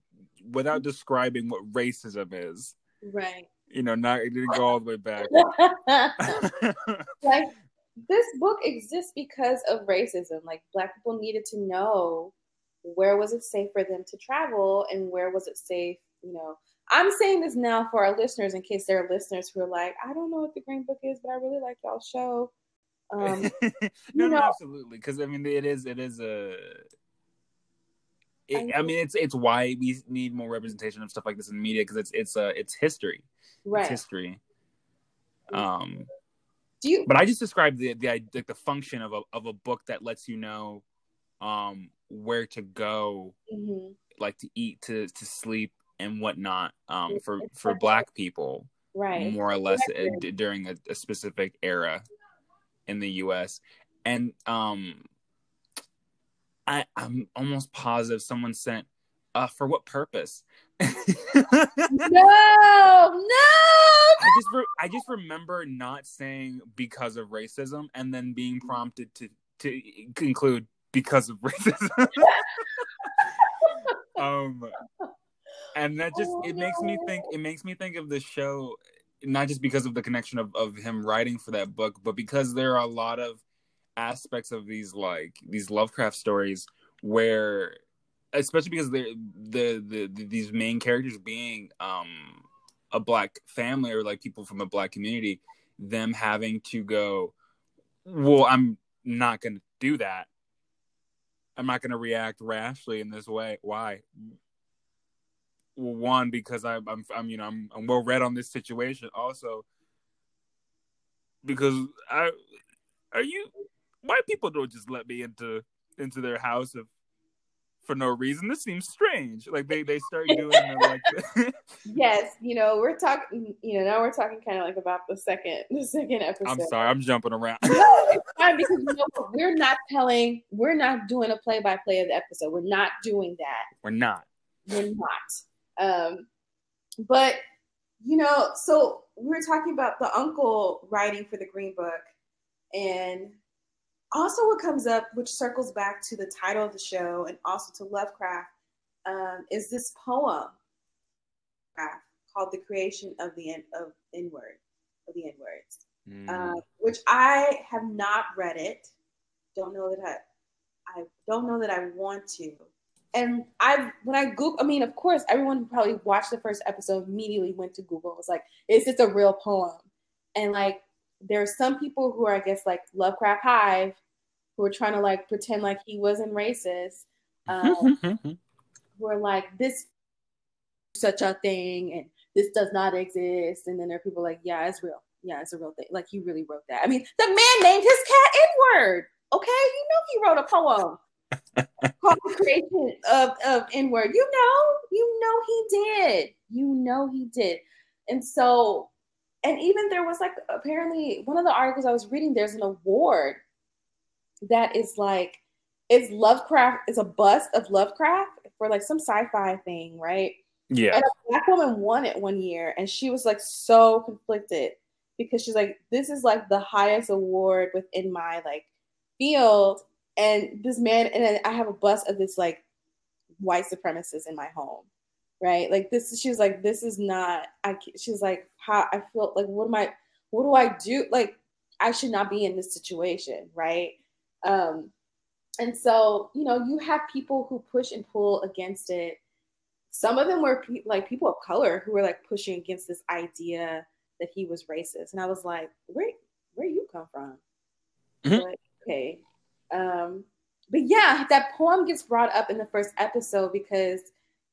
without describing what racism is.
Right.
You know, not it didn't go all the way back.
like this book exists because of racism. Like black people needed to know where was it safe for them to travel and where was it safe, you know. I'm saying this now for our listeners in case there are listeners who are like, I don't know what the Green Book is, but I really like y'all show. Um,
no, no,
know-
absolutely, because I mean, it is, it is a. It, I mean, it's it's why we need more representation of stuff like this in the media because it's it's uh it's history, it's
right.
history. Um,
Do you?
but I just described the the like the function of a of a book that lets you know, um, where to go,
Mhm.
like to eat, to to sleep, and whatnot, um, for
It's
for
a-
Black people,
Right.
more or less uh, d- during a, a specific era in the U.S. And um, I I'm almost positive someone sent, uh, for what purpose? I
No, no.
just re- I just remember not saying because of racism and then being prompted to to conclude because of racism. um, and that just
Oh,
it makes me think it makes me think of the show not just because of the connection of, of him writing for that book but because there are a lot of aspects of these like these lovecraft stories where especially because they're the, the the these main characters being um a black family or like people from a black community them having to go well i'm not gonna do that. I'm not gonna react rashly in this way. Why? Well, one because I, I'm I'm you know I'm I'm well read on this situation. Also, because I are you white people don't just let me into into their house if for no reason. This seems strange. Like they they start doing like
Yes, you know we're talking. You know now we're talking kind of like about the second the second episode.
I'm sorry, I'm jumping around.
No, it's fine because you know we're not telling. We're not doing a play by play of the episode. We're not doing that.
We're not.
We're not. Um, but you know, so we were talking about the uncle writing for the Green Book, and also what comes up, which circles back to the title of the show and also to Lovecraft, um, is this poem called "The Creation of the N- of N word of the N words."
Mm.
uh, which I have not read it. Don't know that I, I don't know that I want to. And I, when I Google, I mean, of course, everyone who probably watched the first episode immediately went to Google. Was like, is this a real poem? And like, there are some people who are, I guess, like Lovecraft Hive, who are trying to like pretend like he wasn't racist. Um, who are like this such a thing and this does not exist. And then there are people like yeah it's real. Yeah it's a real thing. Like he really wrote that. I mean the man named his cat n-word. Okay? You know he wrote a poem. Called the creation of, of n-word. You know you know he did. You know he did. And so and even there was like apparently one of the articles i was reading there's an award that is like it's Lovecraft, it's a bust of Lovecraft for like some sci-fi thing, right?
yeah.
And a black woman won it one year, and she was like so conflicted because she's like, this is like the highest award within my like field, and this man, and then I have a bust of this like white supremacist in my home, right? Like this, she was like, this is not. I. She's like, how I feel like, what am I? What do I do? Like, I should not be in this situation, right? Um, and so, you know, you have people who push and pull against it. Some of them were pe- like people of color who were like pushing against this idea that he was racist. And I was like, where where you come from?
Mhm.
But, okay. Um, but yeah, that poem gets brought up in the first episode because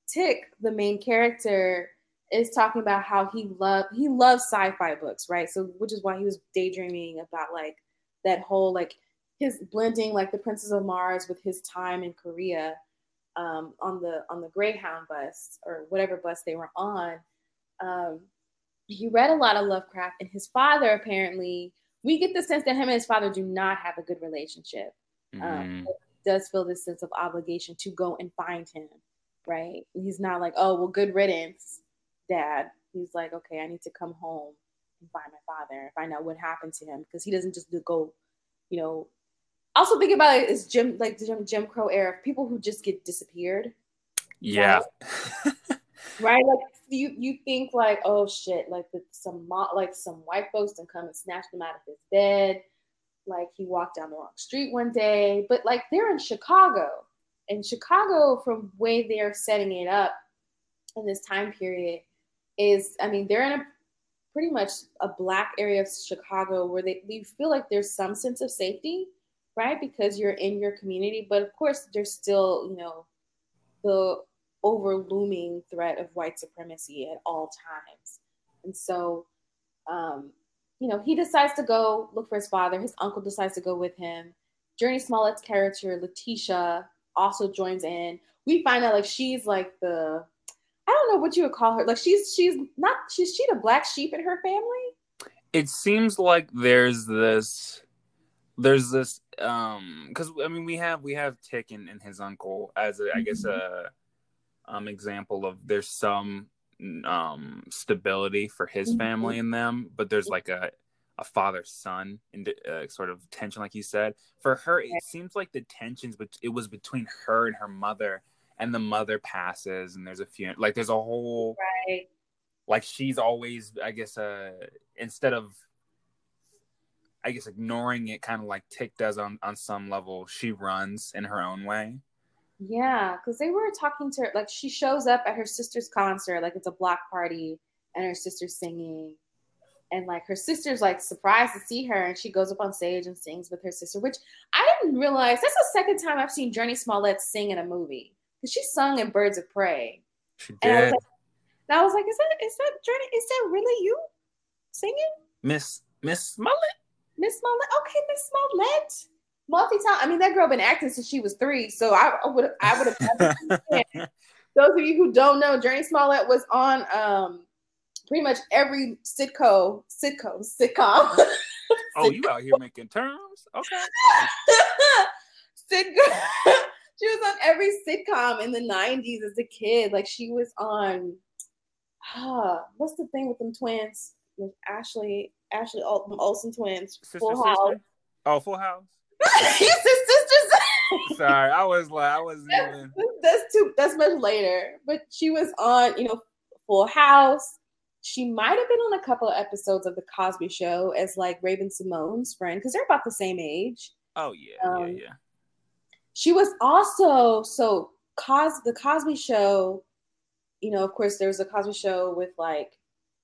Tick, the main character, is talking about how he loved he loves sci-fi books, right? So which is why he was daydreaming about like that whole like his blending like the Princess of Mars with his time in Korea um, on the on the Greyhound bus or whatever bus they were on. Um, he read a lot of Lovecraft, and his father apparently we get the sense that him and his father do not have a good relationship.
Mm.
Um, does feel this sense of obligation to go and find him, right? He's not like, oh well, good riddance, dad. He's like, okay, I need to come home and find my father and find out what happened to him because he doesn't just go, you know. Also, think about it is Jim like the Jim, Jim Crow era people who just get disappeared,
Yeah.
right? Like you you think like oh shit like the, some like some white folks and come and snatch them out of his bed, like he walked down the wrong street one day, but like they're in Chicago, and Chicago from way they're setting it up in this time period is I mean they're in a pretty much a black area of Chicago where they you feel like there's some sense of safety, right? Because you're in your community, but of course there's still, you know, the overlooming threat of white supremacy at all times. And so um, you know, he decides to go look for his father. His uncle decides to go with him. Jurnee Smollett's character, Letitia, also joins in. We find out like she's like the I don't know what you would call her. Like she's she's not she's she the black sheep in her family.
it seems like there's this there's this um because i mean we have we have tick and, and his uncle as a, i guess a um example of there's some um stability for his
Mhm.
family in them but there's like a a father son and uh, sort of tension like you said for her it seems like the tensions but it was between her and her mother and the mother passes and there's a few like there's a whole
Right.
like she's always i guess uh instead of i guess ignoring it kind of like tick does on on some level she runs in her own way
Yeah, because they were talking to her. Like she shows up at her sister's concert, like it's a block party, and her sister's singing, and like her sister's like surprised to see her, and she goes up on stage and sings with her sister. Which I didn't realize. That's the second time I've seen Jurnee Smollett sing in a movie because she sung in Birds of Prey,
she
and I was
did
like, and I was like, is that is that Jurnee? Is that really you singing?
miss miss smollett
Miss Smollett. Okay, Miss Smollett. Multi time. I mean, that girl been acting since she was three, so I would I would have. Those of you who don't know, Jurnee Smollett was on um pretty much every sitcom, sitcom, sitcom,
oh you out here making terms okay
sitcom. she was on every sitcom in the '90s as a kid. Like she was on. Ah, what's the thing with them twins? With Ashley, Ashley Ol- Olsen twins,
sister
Full House.
oh full house?
His sisters.
sorry i was like i wasn't even
that's too that's much later. But she was on you know full house. She might have been on a couple of episodes of the cosby show as like raven simone's friend because they're about the same age.
Oh yeah
Um,
yeah yeah.
she was also so cos the cosby show you know of course there was a cosby show with like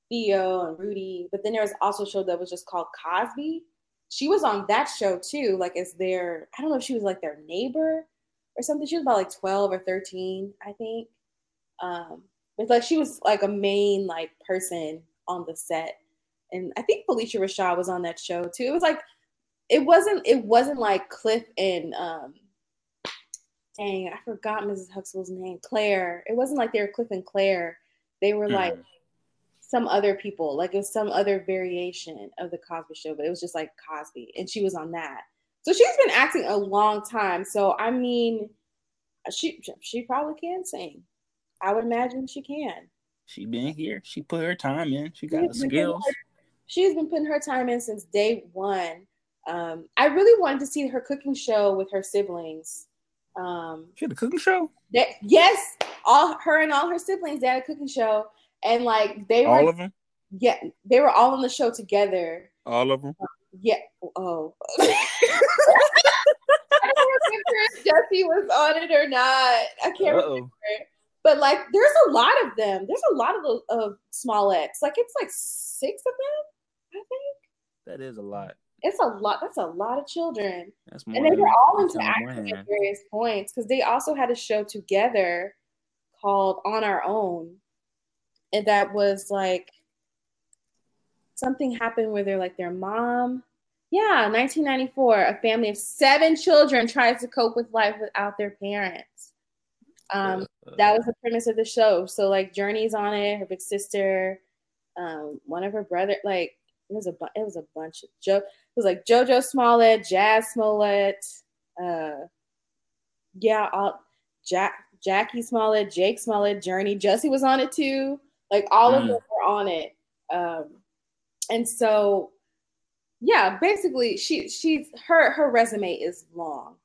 theo and rudy but then there was also a show that was just called cosby. She was on that show too like as their i don't know if she was like their neighbor or something. She was about like 12 or 13 i think. Um but like she was like a main like person on the set. And i think phylicia rashad was on that show too. It was like it wasn't it wasn't like cliff and um dang i forgot mrs huxtable's name clair. It wasn't like they were cliff and clair. They were like
Mhm.
Some other people like it was some other variation of the cosby show but it was just like cosby and she was on that. So she's been acting a long time. So i mean she she probably can sing. I would imagine she can.
She been here. She put her time in. She
got
got
the skills.
skills
she's been putting her time in since day one. Um, i really wanted to see her cooking show with her siblings. Um,
she had a cooking show?
that, yes all her and all her siblings they had a cooking show and like they were
all of them
yeah they were all on the show together
all of them
yeah oh I don't remember if Jussie was on it or not. I can't remember.
Uh-oh.
But like, there's a lot of them. There's a lot of those of Smolletts. Like, it's like six of them. I think
that is a lot
it's a lot. That's a lot of children,
that's more
and they were all into acting at various points because they also had a show together called On Our Own, and that was like something happened where they're like their mom. Yeah, 1994. A family of seven children tries to cope with life without their parents. Um, that was the premise of the show. So like Jurnee's on it, her big sister, um, one of her brother, like it was a bu- it was a bunch of Joe. It was like JoJo Smollett, Jazz Smollett, uh, yeah, all Jack Jackie Smollett, Jake Smollett, Jurnee, Jussie was on it too. Like all of
Mm.
them were on it. Um, and so yeah, basically she she's her her resume is long.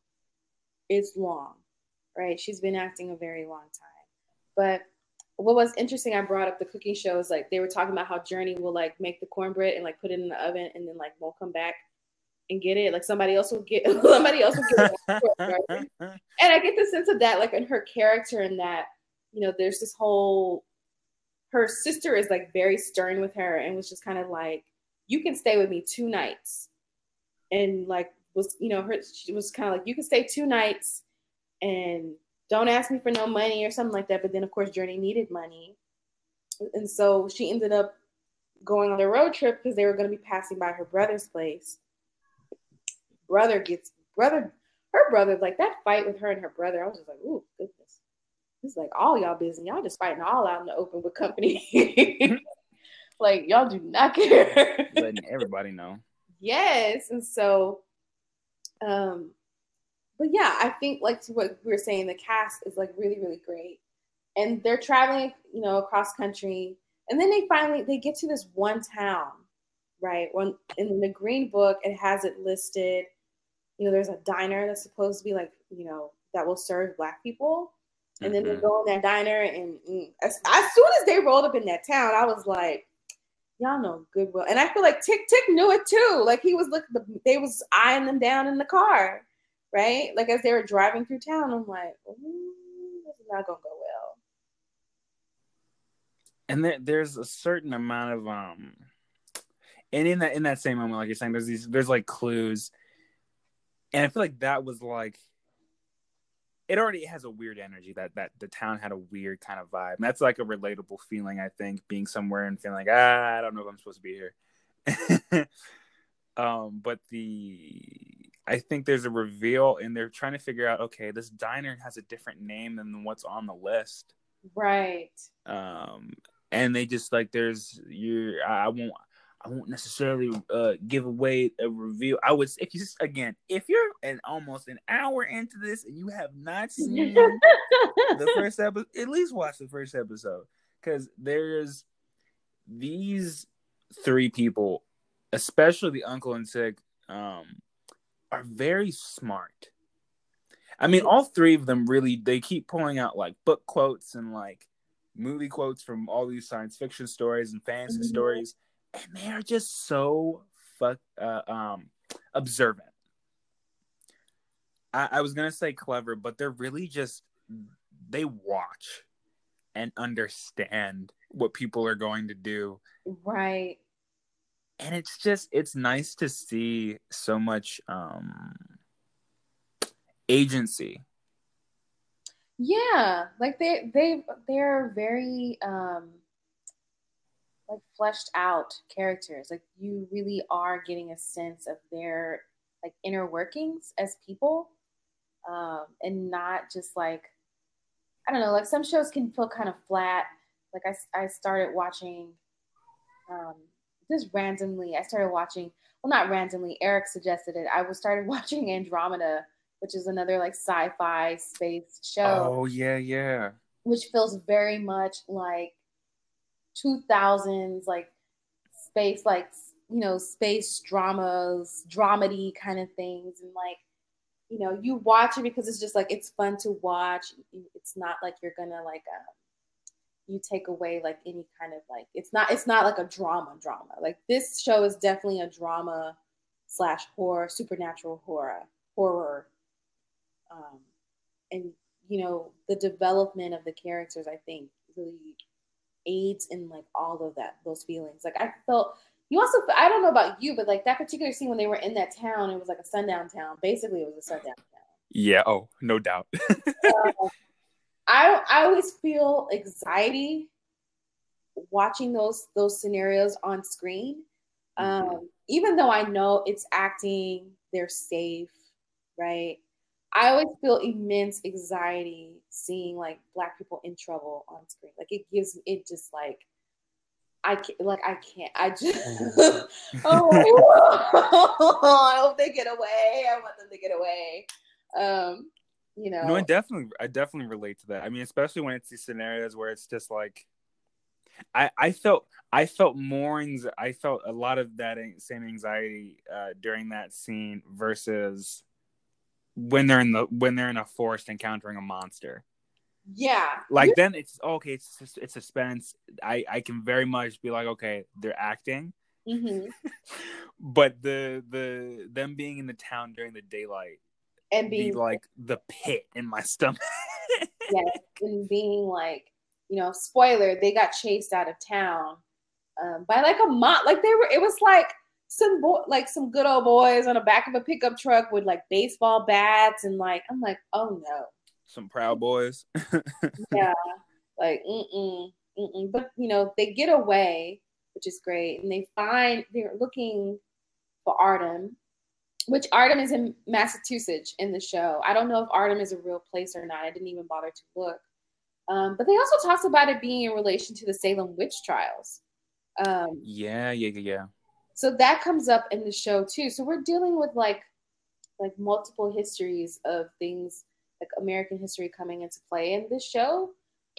It's long, right? She's been acting a very long time. But what was interesting, I brought up the cooking shows, like they were talking about how Jurnee will like make the cornbread and like put it in the oven and then like won't come back and get it. Like somebody else will get somebody else will get it. and I get the sense of that, like in her character, and that you know, there's this whole. Her sister is like very stern with her, and was just kind of like, "You can stay with me two nights," and like was you know her she was kind of like, "You can stay two nights, and don't ask me for no money or something like that." But then of course Jurnee needed money, and so she ended up going on a road trip because they were going to be passing by her brother's place brother gets brother her brother like that fight with her and her brother. I was just like, ooh, goodness. It's like all y'all busy. Y'all just fighting all out in the open with company. like y'all do not care.
Letting everybody know.
Yes. And so um but yeah, I think like to what we were saying, the cast is like really, really great. And they're traveling, you know, across country. And then they finally they get to this one town, right? When in the green book it has it listed you know, there's a diner that's supposed to be like, you know, that will serve black people. And then mm-hmm. they go in that diner, and mm, as, as soon as they rolled up in that town, I was like, y'all know Goodwill. And I feel like Tick Tick knew it too. Like he was looking, they was eyeing them down in the car, right? Like as they were driving through town, I'm like, this is not gonna go well.
And there, there's a certain amount of um, and in that in that same moment, like you're saying, there's these there's like clues and I feel like that was like it already has a weird energy that that the town had a weird kind of vibe. And that's like a relatable feeling, I think, being somewhere and feeling like ah, I don't know if I'm supposed to be here. um, but the I think there's a reveal, and they're trying to figure out, okay, this diner has a different name than what's on the list,
right?
Um, and they just like there's you. I won't. I won't necessarily uh, give away a review. I would if you just again, if you're an almost an hour into this and you have not seen the first episode, at least watch the first episode because there's these three people, especially the uncle and Tick, um, are very smart. I mean, all three of them really they keep pulling out like book quotes and like movie quotes from all these science fiction stories and fantasy mm-hmm. stories and they are just so fuck uh, um observant. I, I was gonna say clever, but they're really just they watch and understand what people are going to do.
Right.
And it's just it's nice to see so much um agency.
Yeah, like they they they're very um like fleshed out characters. Like you really are getting a sense of their like inner workings as people, um, and not just like I don't know. Like some shows can feel kind of flat. Like I I started watching um, just randomly. I started watching. Well, not randomly. Eric suggested it. I was started watching Andromeda, which is another like sci-fi space show.
Oh yeah, yeah.
Which feels very much like 2000s like space like you know space dramas dramedy kind of things. And like you know you watch it because it's just like it's fun to watch. It's not like you're gonna like um, you take away like any kind of like it's not it's not like a drama drama. Like this show is definitely a drama slash horror supernatural horror horror um and you know the development of the characters i think really aids in like all of that those feelings. Like I felt you also I don't know about you, but like that particular scene when they were in that town, it was like a sundown town. Basically, it was a sundown town.
Yeah. Oh, no doubt.
I I always feel anxiety watching those those scenarios on screen. Mm-hmm. Um, even though I know it's acting, they're safe, right? I always feel immense anxiety seeing like black people in trouble on screen. Like it gives it just like I can't, like I can't. I just oh, I hope they get away. I want them to get away. Um, you know.
No, I definitely, I definitely relate to that. I mean, especially when it's these scenarios where it's just like, I I felt I felt more I felt a lot of that same anxiety uh, during that scene versus when they're in the when they're in a forest encountering a monster.
Yeah.
Like then it's okay. It's just, it's suspense. I I can very much be like, okay, they're acting,
hmm
but the the them being in the town during the daylight
And
be
being
like the pit in my stomach.
yes, and being like, you know, spoiler, they got chased out of town um, by like a mom. Like they were, it was like some boy, like some good old boys on the back of a pickup truck with like baseball bats and like, I'm like, oh no,
Some proud boys.
yeah, like mm-mm, mm-mm. But you know, they get away, which is great, and they find they're looking for Ardham, which Ardham is in Massachusetts in the show. I don't know if Ardham is a real place or not. I didn't even bother to look. Um, but they also talked about it being in relation to the Salem witch trials. Um,
yeah, yeah, yeah, yeah.
So that comes up in the show too. So we're dealing with like like multiple histories of things like American history coming into play in this show,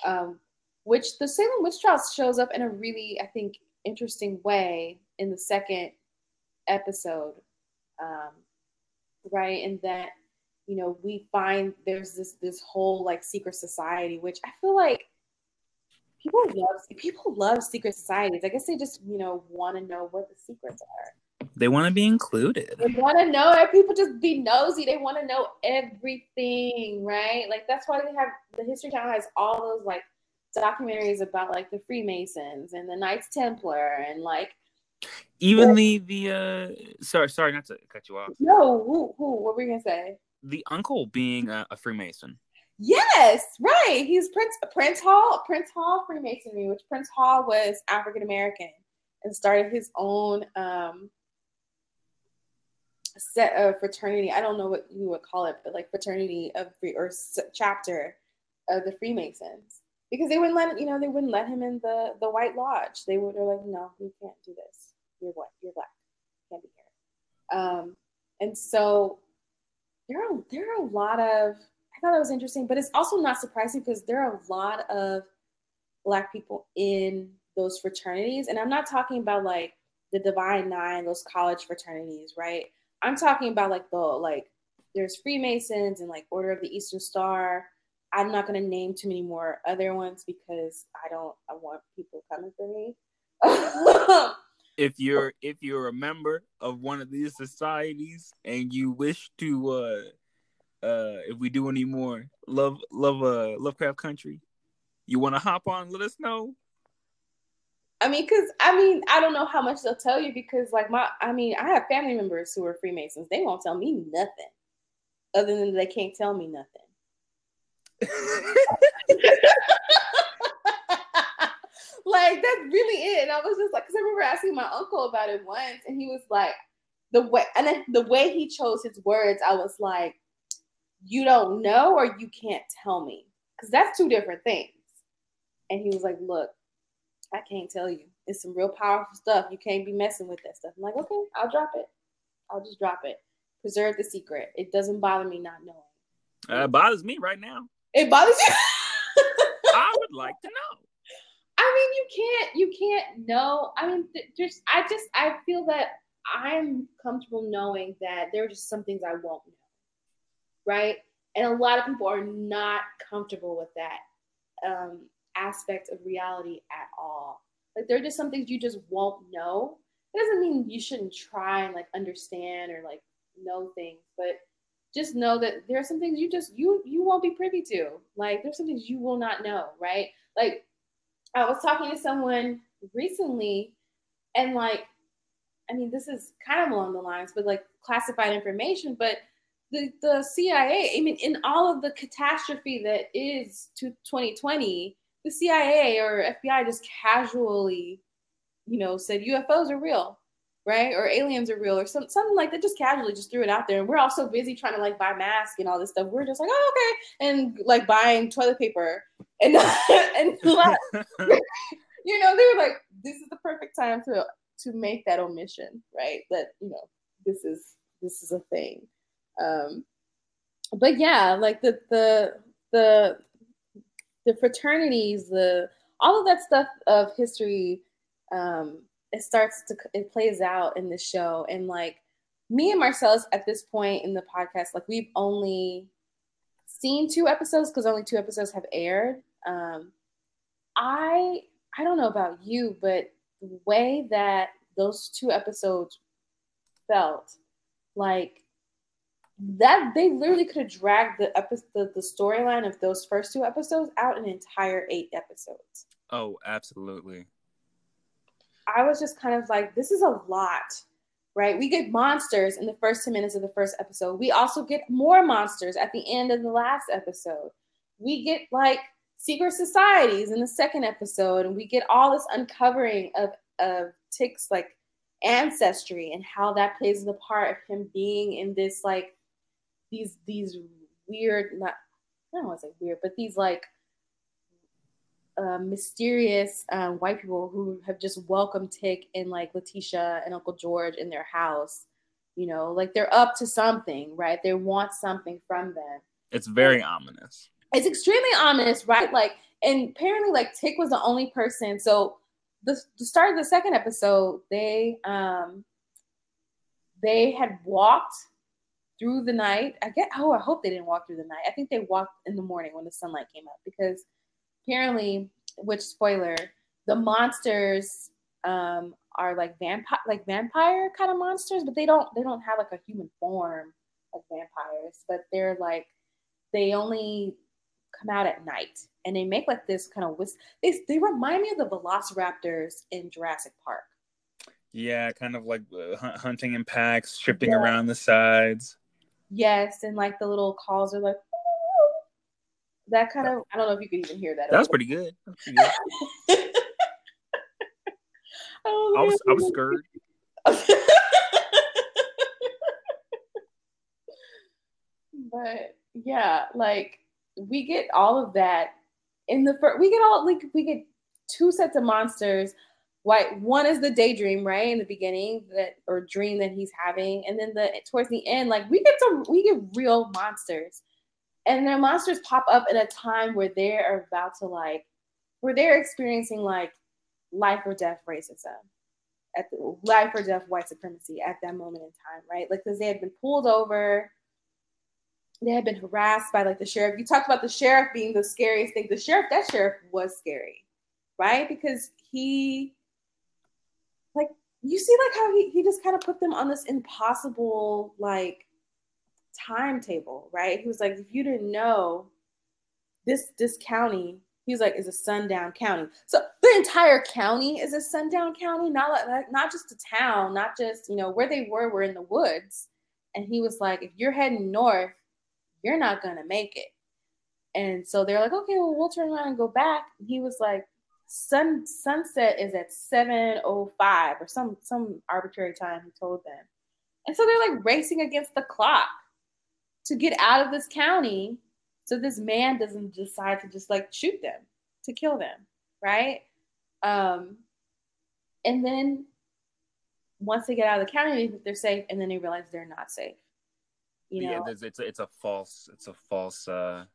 um, which the Salem witch trials shows up in a really I think interesting way in the second episode, um, right? And that you know we find there's this this whole like secret society, which I feel like people love people love secret societies. I guess they just you know want to know what the secrets are.
They want to be included.
They want to know. People just be nosy. They want to know everything, right? Like that's why they have the History Channel has all those like documentaries about like the Freemasons and the Knights Templar and like
Even the the uh sorry sorry not to cut you off.
no who who what were you gonna say?
The uncle being a, a Freemason.
Yes, right. He's Prince Prince Hall Prince Hall Freemasonry, which Prince Hall was African American and started his own um set of fraternity. I don't know what you would call it, but like fraternity of free or chapter of the Freemasons because they wouldn't let you know they wouldn't let him in the the White Lodge. They would they're like, no, you can't do this. You're white. You're black. You can't be here. Um, and so there are there are a lot of thought that was interesting, but it's also not surprising because there are a lot of black people in those fraternities, and I'm not talking about like the Divine Nine, those college fraternities, right? I'm talking about like the like there's Freemasons and like Order of the Eastern Star. I'm not gonna name too many more other ones because I don't I want people coming for me.
If you're if you're a member of one of these societies and you wish to uh uh if we do any more love love uh Lovecraft Country, you wanna hop on, let us know.
I mean, because I mean, I don't know how much they'll tell you because, like, my, I mean, I have family members who are Freemasons. They won't tell me nothing other than they can't tell me nothing. like, that's really it. And I was just like, because I remember asking my uncle about it once, and he was like, the way, and then the way he chose his words, I was like, you don't know or you can't tell me. Because that's two different things. And he was like, look, I can't tell you. It's some real powerful stuff. You can't be messing with that stuff. I'm like, okay, I'll drop it. I'll just drop it. Preserve the secret. It doesn't bother me not knowing.
Uh, it bothers me right now.
It bothers you.
I would like to know.
I mean, you can't. You can't know. I mean, th- just. I just. I feel that I'm comfortable knowing that there are just some things I won't know. Right. And a lot of people are not comfortable with that um, aspect of reality at all. Like there are just some things you just won't know. It doesn't mean you shouldn't try and like understand or like know things, but just know that there are some things you just you you won't be privy to. Like there's some things you will not know, right? Like I was talking to someone recently and like I mean this is kind of along the lines, but like classified information, but the, the CIA, I mean, in all of the catastrophe that is to 2020, the CIA or FBI just casually, you know, said UFOs are real, right? Or aliens are real, or some, something like that. Just casually just threw it out there. And we're all so busy trying to like buy masks and all this stuff. We're just like, oh, okay. And like buying toilet paper. And, and you know, they were like, this is the perfect time to to make that omission, right? That, you know, this is this is a thing. Um but yeah, like the the the the fraternities, the all of that stuff of history um it starts to it plays out in the show. And like me and Marcelese at this point in the podcast like we've only seen two episodes because only two episodes have aired. Um i i don't know about you but the way that those two episodes felt like that they literally could have dragged the episode the, the storyline of those first two episodes out an entire eight episodes
Oh, absolutely.
I was just kind of like, this is a lot, right? We get monsters in the first 10 minutes of the first episode. We also get more monsters at the end of the last episode. We get like secret societies in the second episode, and we get all this uncovering of, of Tick's like ancestry and how that plays the part of him being in this like these these weird not I don't want to say weird, but these like uh, mysterious uh, white people who have just welcomed Tick and like Letitia and Uncle George in their house. You know, like they're up to something, right? They want something from them.
It's very ominous.
It's extremely ominous, right? Like, and apparently, like Tick was the only person. So the, the start of the second episode, they um they had walked through the night. I get oh, I hope they didn't walk through the night. I think they walked in the morning when the sunlight came up because apparently, which spoiler, the monsters um are like vampire like vampire kind of monsters, but they don't they don't have like a human form like vampires, but they're like they only come out at night and they make like this kind of whis- they, they remind me of the velociraptors in Jurassic Park.
Yeah, kind of like uh, hunting in packs, tripping
Yeah.
around the sides.
Yes, and like the little calls are like that kind of I don't know if you could even hear that.
That was pretty good. Was pretty good.
Oh,
I was I was scared.
but yeah, like we get all of that in the first. We get all like we get two sets of monsters. Like one is the daydream, right in the beginning that or dream that he's having, and then the towards the end, like we get some we get real monsters, and their monsters pop up at a time where they are about to like where they're experiencing like life or death racism at the life or death white supremacy at that moment in time, right? Like because they had been pulled over, they had been harassed by like the sheriff. You talked about the sheriff being the scariest thing. The sheriff, that sheriff was scary, right? Because he you see like how he, he just kind of put them on this impossible like timetable, right? He was like, if you didn't know this this county he was like is a sundown county. So the entire county is a sundown county not like not just a town not just you know where they were were in the woods. And he was like if you're heading north you're not gonna make it. And so they're like okay well we'll turn around and go back. And he was like sun sunset is at 705 or some some arbitrary time he told them. And so they're like racing against the clock to get out of this county so this man doesn't decide to just like shoot them to kill them right? Um and then once they get out of the county they think they're safe and then they realize they're not safe you
yeah,
know?
there's- it's a, it's a false it's a false uh,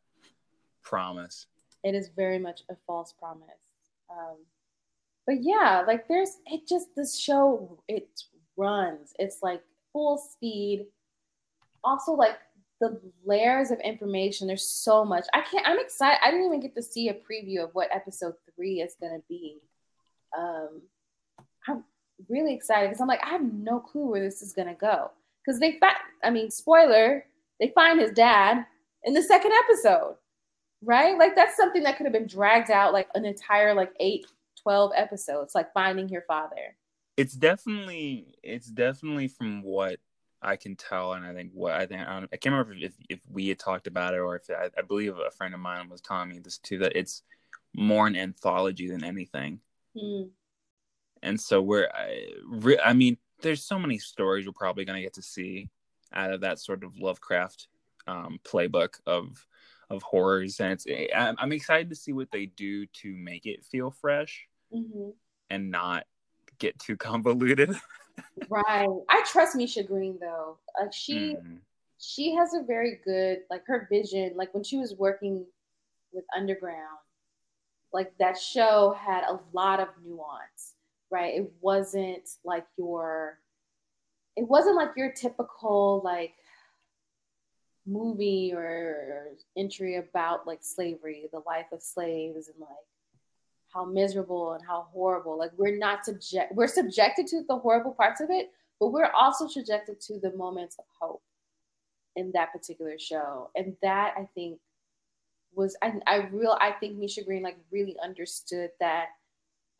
promise.
it is very much a false promise um but yeah like there's it just this show it runs. It's like full speed. Also like the layers of information there's so much. I can't i'm excited i didn't even get to see a preview of what episode three is to be. Um i'm really excited because i'm like i have no clue where this is to go. Because they find i mean spoiler they find his dad in the second episode right like that's something that could have been dragged out like an entire like 8 12 episodes like finding your father
It's definitely it's definitely from what I can tell, and I think what I think I, don't, I can't remember if, if we had talked about it or if I, I believe a friend of mine was telling me this too that it's more an anthology than anything.
Hmm.
and so we're I, re- I mean there's so many stories we're probably going to get to see out of that sort of lovecraft um, playbook of of horrors and it's I'm, excited to see what they do to make it feel fresh
Mhm.
and not get too convoluted
Right. I trust Misha Green though. Like she
Mhm.
she has a very good like her vision. Like when she was working with Underground, like that show had a lot of nuance, right? It wasn't like your it wasn't like your typical like movie or entry about like slavery, the life of slaves and like how miserable and how horrible. Like we're not subject we're subjected to the horrible parts of it, but we're also subjected to the moments of hope in that particular show. And that I think was I, I real I think Misha Green like really understood that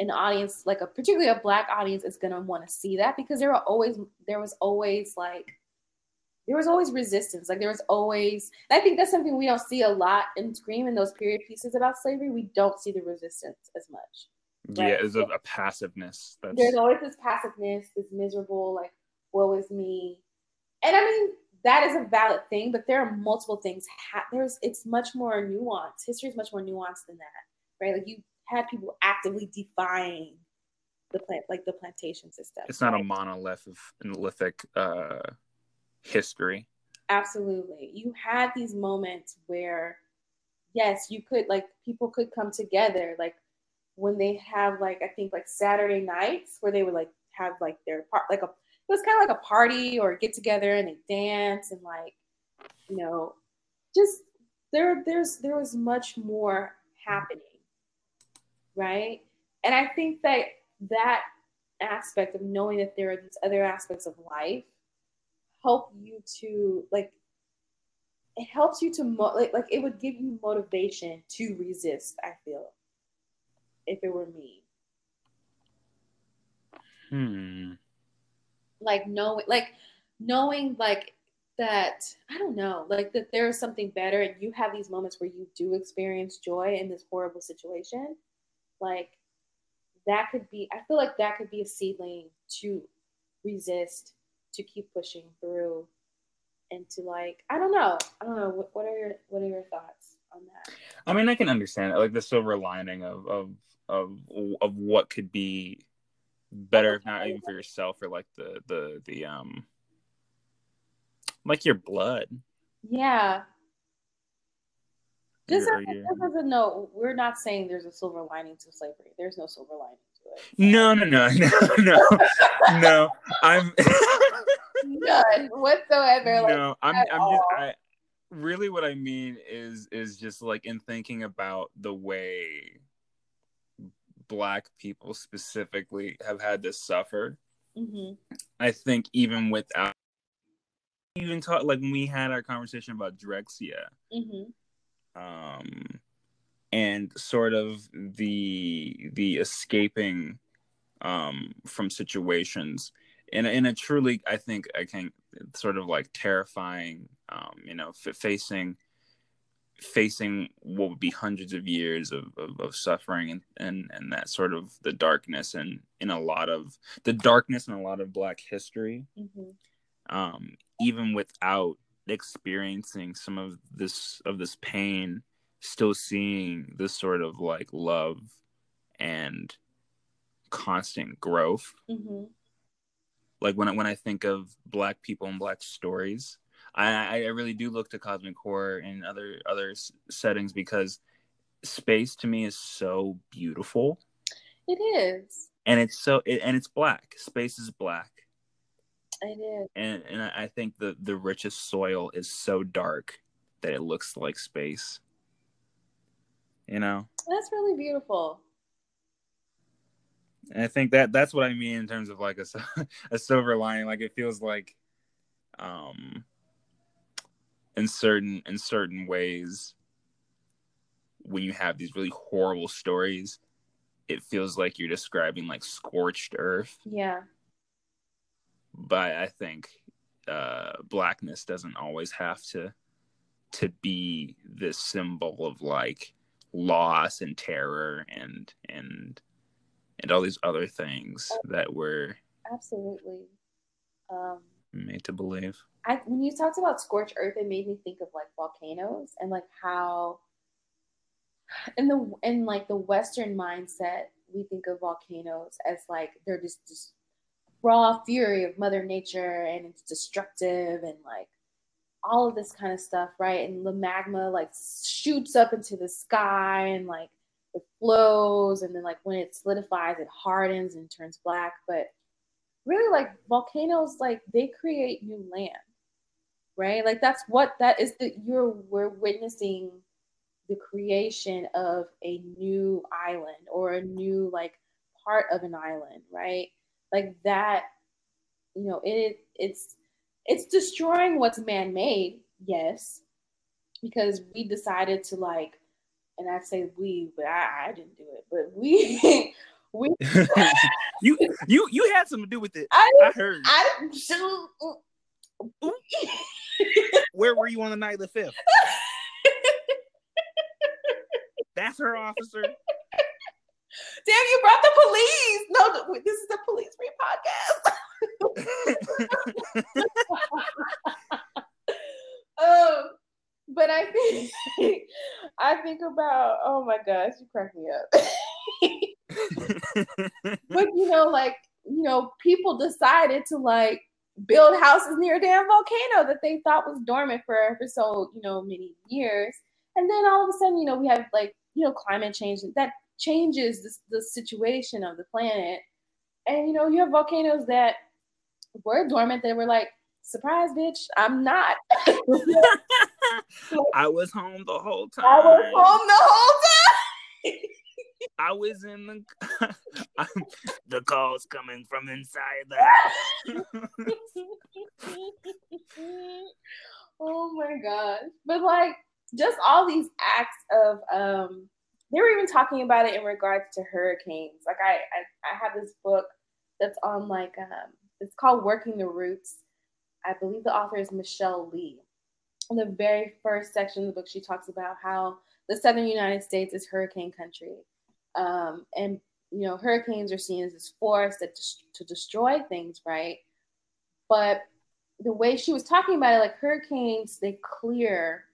an audience like a particularly a black audience is gonna want to see that because there were always there was always like there was always resistance. Like there was always i think that's something we don't see a lot in scream in those period pieces about slavery. We don't see the resistance as much
right? yeah there's a, a passiveness
that's... there's always this passiveness this miserable like woe is me. And i mean that is a valid thing but there are multiple things ha- there's it's much more nuanced. History is much more nuanced than that right? Like you had people actively defying the plant like the plantation system
it's not right? a monolithic uh history.
Absolutely. You had these moments where, yes, you could, like, people could come together. Like, when they have, like, I think, like, Saturday nights where they would, like, have, like, their part, like, a, it was kind of like a party or get together and they dance and, like, you know, just there, there's, there was much more happening. Right. And I think that that aspect of knowing that there are these other aspects of life help you to like it helps you to mo- like, like it would give you motivation to resist i feel if it were me.
Hmm.
Like knowing like knowing like that i don't know like that there is something better and you have these moments where you do experience joy in this horrible situation like that could be i feel like that could be a seedling to resist to keep pushing through and to like I don't know I don't know what, what are your what are your thoughts on that?
I mean I can understand it, like the silver lining of of of of what could be better if not even for yourself or like the the the um like your blood.
Yeah. Just as, just as a note, we're not saying there's a silver lining to slavery. There's no silver lining.
No, no, no, no, no, no. I'm
none whatsoever. Like,
no, I'm, I'm just, I, really what I mean is, is just like in thinking about the way black people specifically have had to suffer.
Mm-hmm.
I think even without even talk like when we had our conversation about Drexciya,
mm-hmm.
um, and sort of the the escaping um from situations in a, in a truly, I think, I can sort of like terrifying, um, you know, f- facing facing what would be hundreds of years of, of, of, suffering and, and and that sort of the darkness and in a lot of the darkness and a lot of black history
mm-hmm.
um, even without experiencing some of this of this pain still seeing this sort of like love and constant growth
mm-hmm
like when I, when I think of black people and black stories, I, I really do look to cosmic horror and other other settings because space to me is so beautiful.
It is,
and it's so it, and it's black. Space is black.
It is,
and and I think the the richest soil is so dark that it looks like space. You know,
that's really beautiful.
And I think that that's what I mean in terms of like a, a silver lining. Like it feels like, um, in certain in certain ways, when you have these really horrible stories, it feels like you're describing like scorched earth.
Yeah.
But I think uh, blackness doesn't always have to to be this symbol of like loss and terror and and and all these other things that were
absolutely um,
made to believe.
I, when you talked about scorched earth, it made me think of like volcanoes and like how in the in like the Western mindset, we think of volcanoes as like they're just just raw fury of Mother Nature and it's destructive and like all of this kind of stuff, right? And the magma like shoots up into the sky and like it flows, and then like when it solidifies, it hardens and turns black. But really, like volcanoes, like they create new land, right? Like that's what that is. That you're we're witnessing the creation of a new island or a new like part of an island, right? Like that, you know, it it's it's destroying what's man-made, yes, because we decided to like, and I say we, but I, I didn't do it, but we we
you you you had something to do with it.
I,
I heard.
I
Where were you on the night of the fifth? That's her officer.
Damn, you brought the police. No, th- this is the police free podcast. um, but I think I think about oh my gosh, you crack me up. but you know, like you know, people decided to like build houses near a damn volcano that they thought was dormant for for so you know many years, and then all of a sudden, you know, we have like you know climate change that changes the, the situation of the planet. And you know, you have volcanoes that were dormant they were like, surprise, bitch, I'm not.
I was home the whole time.
I was home the whole time.
I was in the. the calls coming from inside the house.
oh my gosh. But like just all these acts of um they were even talking about it in regards to hurricanes. Like I, I, I have this book that's on like um, it's called Working the Roots. I believe the author is Michele Lee. In the very first section of the book, she talks about how the southern United States is hurricane country, um, and you know hurricanes are seen as this force that to destroy things, right? But the way she was talking about it, like hurricanes, they clear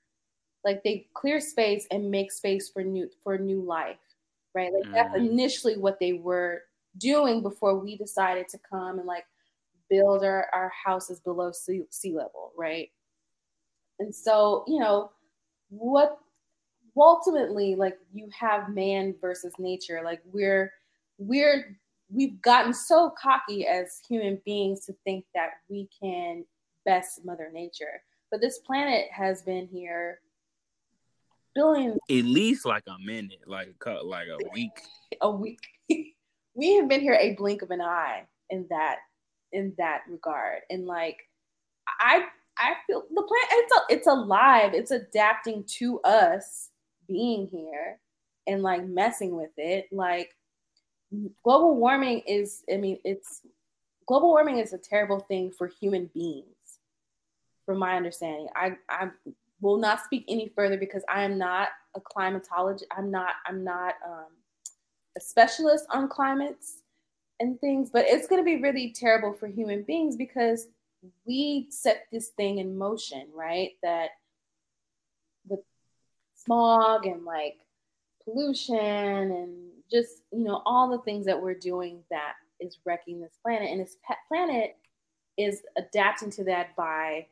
like they clear space and make space for new for new life right like mm. that's initially what they were doing before we decided to come and like build our, our houses below sea, sea level right and so you know what ultimately like you have man versus nature like we're we're we've gotten so cocky as human beings to think that we can best mother nature but this planet has been here billions.
At least like a minute, like a like a week.
a week. we have been here a blink of an eye in that in that regard. And like I I feel the plant it's a, it's alive. It's adapting to us being here and like messing with it. Like global warming is I mean it's global warming is a terrible thing for human beings from my understanding. I I will not speak any further because I am not a climatologist. I'm not. I'm not um, a specialist on climates and things. But it's going to be really terrible for human beings because we set this thing in motion, right? That with smog and like pollution and just you know all the things that we're doing that is wrecking this planet and this planet is adapting to that by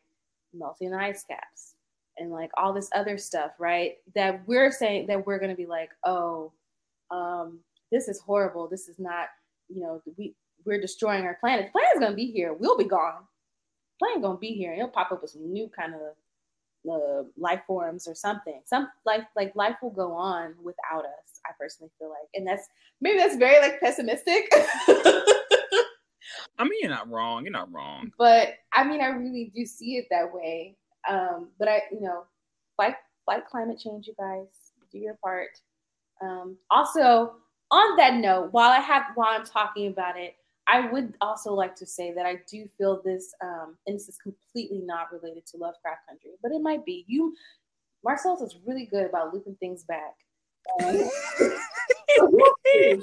melting ice caps and like all this other stuff, right? That we're saying that we're going to be like, oh, um, this is horrible. This is not, you know, we we're destroying our planet. The planet's going to be here. We'll be gone. The planet going to be here. It'll pop up with some new kind of uh, life forms or something. Some life like life will go on without us. I personally feel like, and that's maybe that's very like pessimistic.
I mean, you're not wrong. You're not wrong.
But I mean, I really do see it that way. Um, but I, you know, fight fight climate change, you guys. Do your part. Um, also, on that note, while I have while I'm talking about it, I would also like to say that I do feel this, um, and this is completely not related to Lovecraft Country, but it might be. You, Marcelese is really good about looping things back. Um,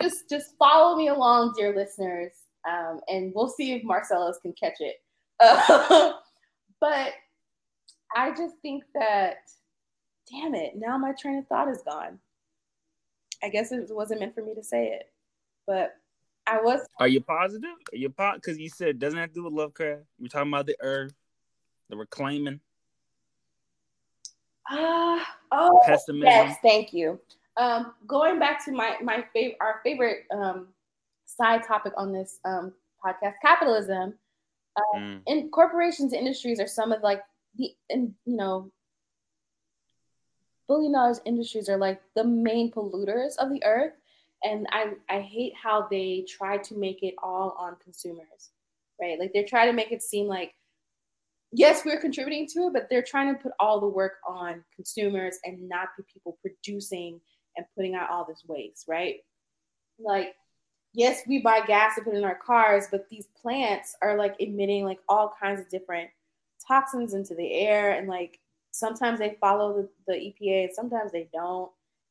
just just follow me along, dear listeners, um, and we'll see if Marcelese can catch it. Uh, But I just think that, damn it, now my train of thought is gone. I guess it wasn't meant for me to say it, but I was.
Are you positive? Are you positive? Because you said it doesn't have to do with Lovecraft. You're talking about the earth, the reclaiming.
Ah, uh, oh,
Pessimism.
yes, thank you. Um, going back to my my favorite, our favorite um, side topic on this um, podcast, capitalism. Uh,
Mm.
and corporations, industries are some of like the, and you know, billion dollars industries are like the main polluters of the earth. And I, I hate how they try to make it all on consumers, right? Like they're trying to make it seem like, yes, we're contributing to it, but they're trying to put all the work on consumers and not the people producing and putting out all this waste, right? Like, yes, we buy gas to put in our cars, but these plants are like emitting like all kinds of different toxins into the air. And like sometimes they follow the, the EPA, and sometimes they don't.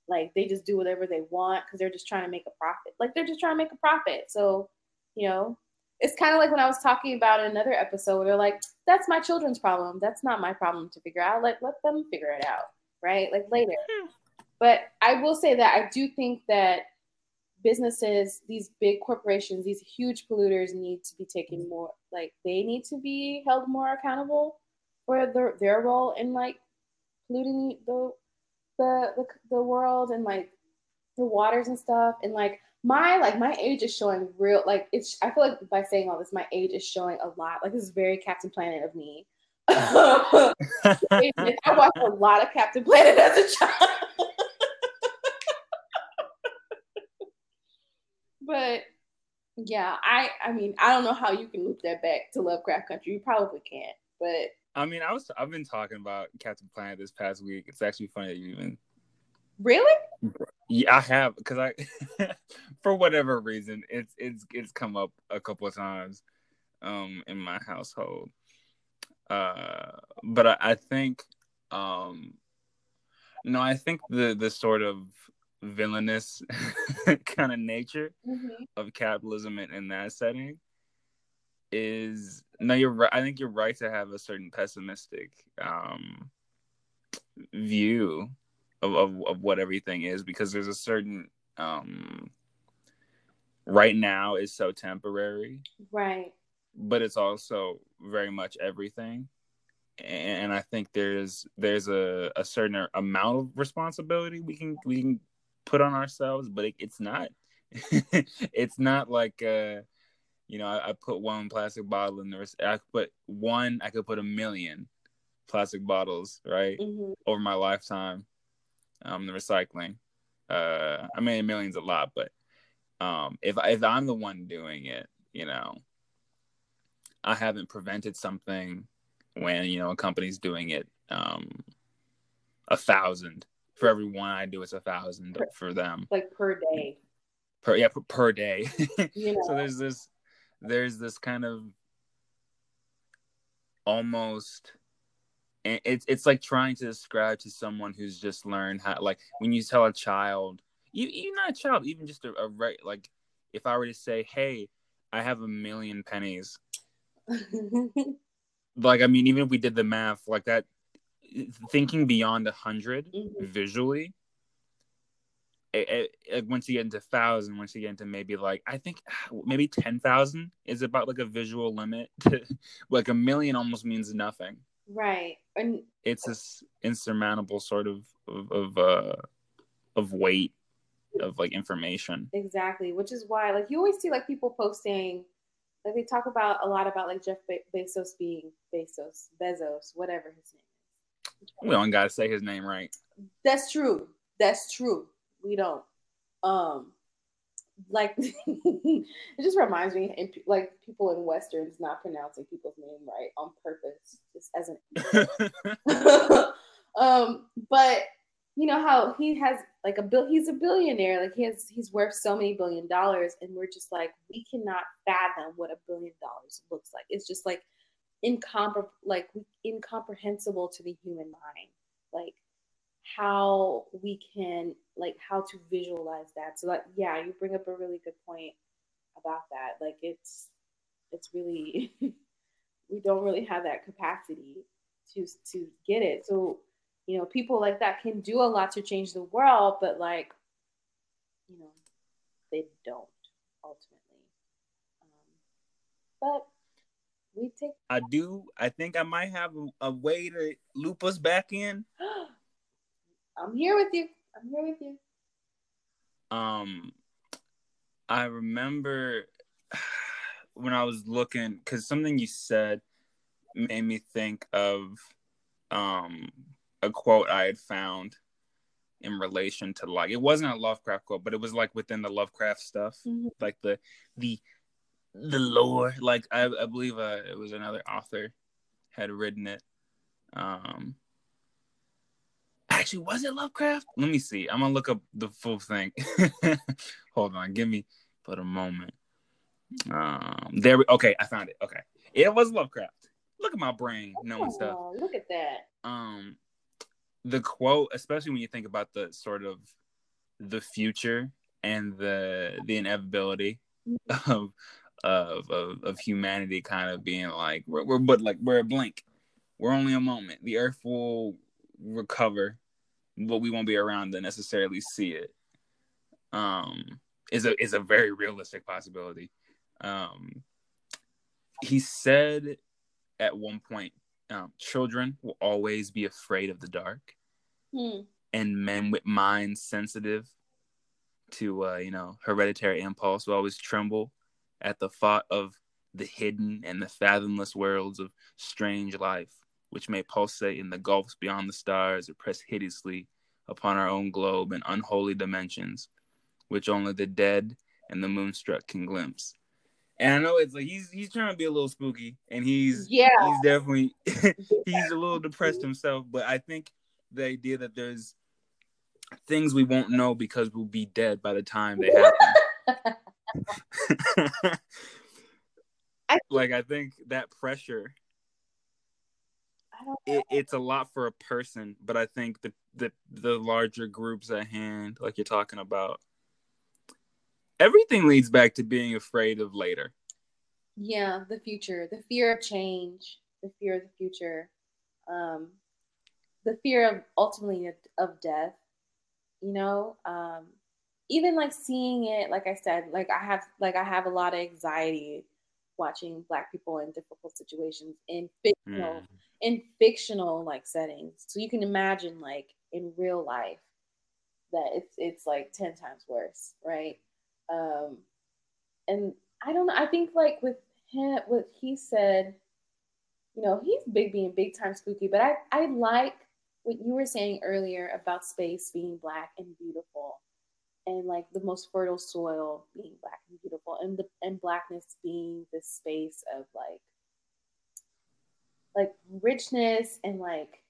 Like they just do whatever they want because they're just trying to make a profit. Like they're just trying to make a profit. So, you know, it's kind of like when I was talking about in another episode where they're like, that's my children's problem. That's not my problem to figure out. Like, let them figure it out, right? Like later. Hmm. But I will say that I do think that businesses, these big corporations, these huge polluters need to be taken more, like, they need to be held more accountable for their, their role in like polluting the, the, the, the world and like the waters and stuff. And like, my like my age is showing real like it's I feel like by saying all this, my age is showing a lot. Like this is very Captain Planet of me. I watched a lot of Captain Planet as a child. but yeah, I I mean I don't know how you can loop that back to Lovecraft Country. You probably can't, but
I mean, I was I've been talking about Captain Planet this past week. It's actually funny that you even
really,
Yeah, I have because I, for whatever reason, it's it's it's come up a couple of times, um, in my household. Uh, but I, I think, um, no, I think the the sort of villainous kind of nature of capitalism in, in that setting is no, you're right. I think you're right to have a certain pessimistic um view of, of, of what everything is because there's a certain um right now is so temporary.
Right,
but it's also very much everything. And i think there's there's a, a certain amount of responsibility we can we can put on ourselves but it, it's not. It's not like uh you know I, I put one plastic bottle in the rec- i could put one i could put a million plastic bottles right
hmm
over my lifetime um the recycling. Uh i mean a million's a lot but um if if i'm the one doing it you know i haven't prevented something when you know a company's doing it um a thousand. For every one i do it's a thousand for them.
Like per day.
per yeah per, per day.
You know,
so there's this there's this kind of almost it's it's like trying to describe to someone who's just learned how like when you tell a child you even not a child even just a, a right like if i were to say hey i have a million pennies like i mean even if we did the math like that thinking beyond a hundred
Mhm.
visually it, it, once you get into thousand once you get into maybe like i think maybe 10000 is about like a visual limit like a million almost means nothing
right, and
it's this insurmountable sort of of, of uh of weight of like information
Exactly, which is why like you always see like people posting like they talk about a lot about like Jeff Be- Bezos being Bezos, Bezos, whatever his name is.
we don't gotta say his name right
That's true. That's true. We don't. Um, like it just reminds me, and like people in westerns not pronouncing people's name right on purpose, just as an. um, but you know how he has like a bill. He's a billionaire. Like he has, he's worth so many billion dollars, and we're just like we cannot fathom what a billion dollars looks like. It's just like incompre like incomprehensible to the human mind. Like how we can like how to visualize that. So like yeah, you bring up a really good point about that. Like it's it's really we don't really have that capacity to to get it. So you know, people like that can do a lot to change the world, but like you know, they don't ultimately. Um, but we take
i do i think i might have a, a way to loop us back in
I'm here with you. I'm here with you.
Um, I remember when I was looking because something you said made me think of um a quote I had found in relation to like it wasn't a Lovecraft quote, but it was like within the Lovecraft stuff,
Mhm.
like the the the lore. Like I, I believe uh, it was another author had written it. Um, actually, was it Lovecraft? Let me see. I'm gonna look up the full thing. Hold on, give me but a moment. Um, there. we- Okay, I found it. Okay, it was Lovecraft. Look at my brain knowing stuff
Oh, look at that.
um the quote especially when you think about the sort of the future and the the inevitability of of of, of humanity kind of being like we're, we're but like we're a blink we're only a moment the earth will recover but we won't be around to necessarily see it um is a is a very realistic possibility um he said at one point um, children will always be afraid of the dark
Hmm.
and men with minds sensitive to uh, you know hereditary impulse will always tremble at the thought of the hidden and the fathomless worlds of strange life which may pulsate in the gulfs beyond the stars or press hideously upon our own globe in unholy dimensions which only the dead and the moonstruck can glimpse. And i know it's like he's he's trying to be a little spooky and he's
Yeah.
he's definitely he's a little depressed himself but i think the idea that there's things we won't know because we'll be dead by the time they happen. Like i think that pressure it, it's a lot for a person but i think the, the the larger groups at hand like you're talking about everything leads back to being afraid of later
Yeah, the future, the fear of change, the fear of the future, um, the fear of ultimately of, of death. You know, um, even like seeing it, like I said, like I have, like I have a lot of anxiety watching Black people in difficult situations in fictional,
Mm.
in fictional like settings. So you can imagine, like in real life, that it's it's like ten times worse, right? Um, and I don't know. I think like with him, what he said, you know, he's big being big time spooky, but I I like what you were saying earlier about space being black and beautiful, and like the most fertile soil being black and beautiful, and the and blackness being this space of like like richness and like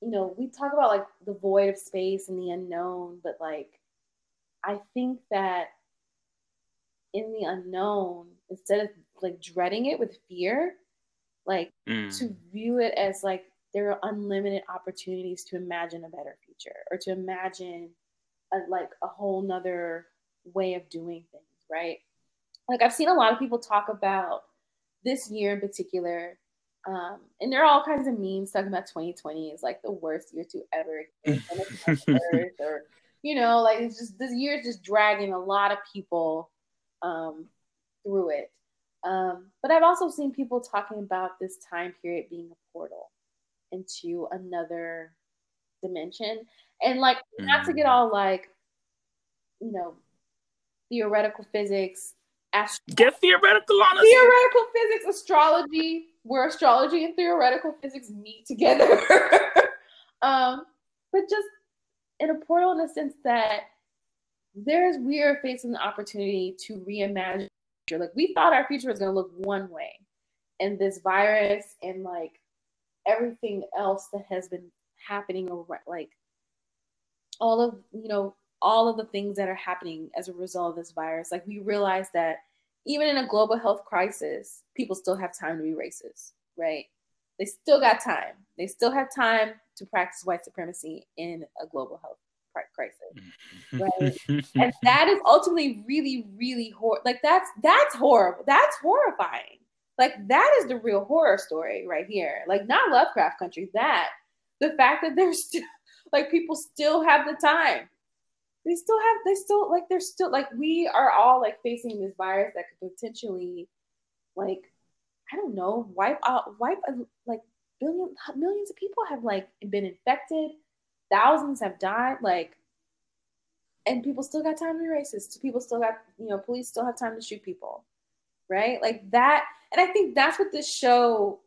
you know we talk about like the void of space and the unknown, but like I think that in the unknown, instead of like dreading it with fear, like
Mm.
to view it as like there are unlimited opportunities to imagine a better future or to imagine a, like a whole nother way of doing things, right? Like I've seen a lot of people talk about this year in particular, um, and there are all kinds of memes talking about 2020 is like the worst year to ever experience on this earth, or you know, like it's just this year is just dragging a lot of people um, through it. Um, but I've also seen people talking about this time period being a portal into another dimension. And like, not to get all like, you know, theoretical physics, ast-
get theoretical on us
theoretical physics, astrology, where astrology and theoretical physics meet together. um, but just in a portal in the sense that there's we are facing the opportunity to reimagine. Like we thought our future was gonna look one way, and this virus and like everything else that has been happening over like all of you know all of the things that are happening as a result of this virus. Like we realize that even in a global health crisis people still have time to be racist right? They still got time. They still have time to practice white supremacy in a global health cri- crisis mm-hmm. and that is ultimately really really hor- like that's that's horrible that's horrifying. Like that is the real horror story right here. Like not lovecraft country that the fact that there's still like people still have the time they still have they still like they're still like we are all like facing this virus that could potentially like i don't know wipe out wipe uh, like billion millions of people have like been infected thousands have died like and people still got time to be racist. People still got, you know, police still have time to shoot people, right? Like that. And I think that's what this show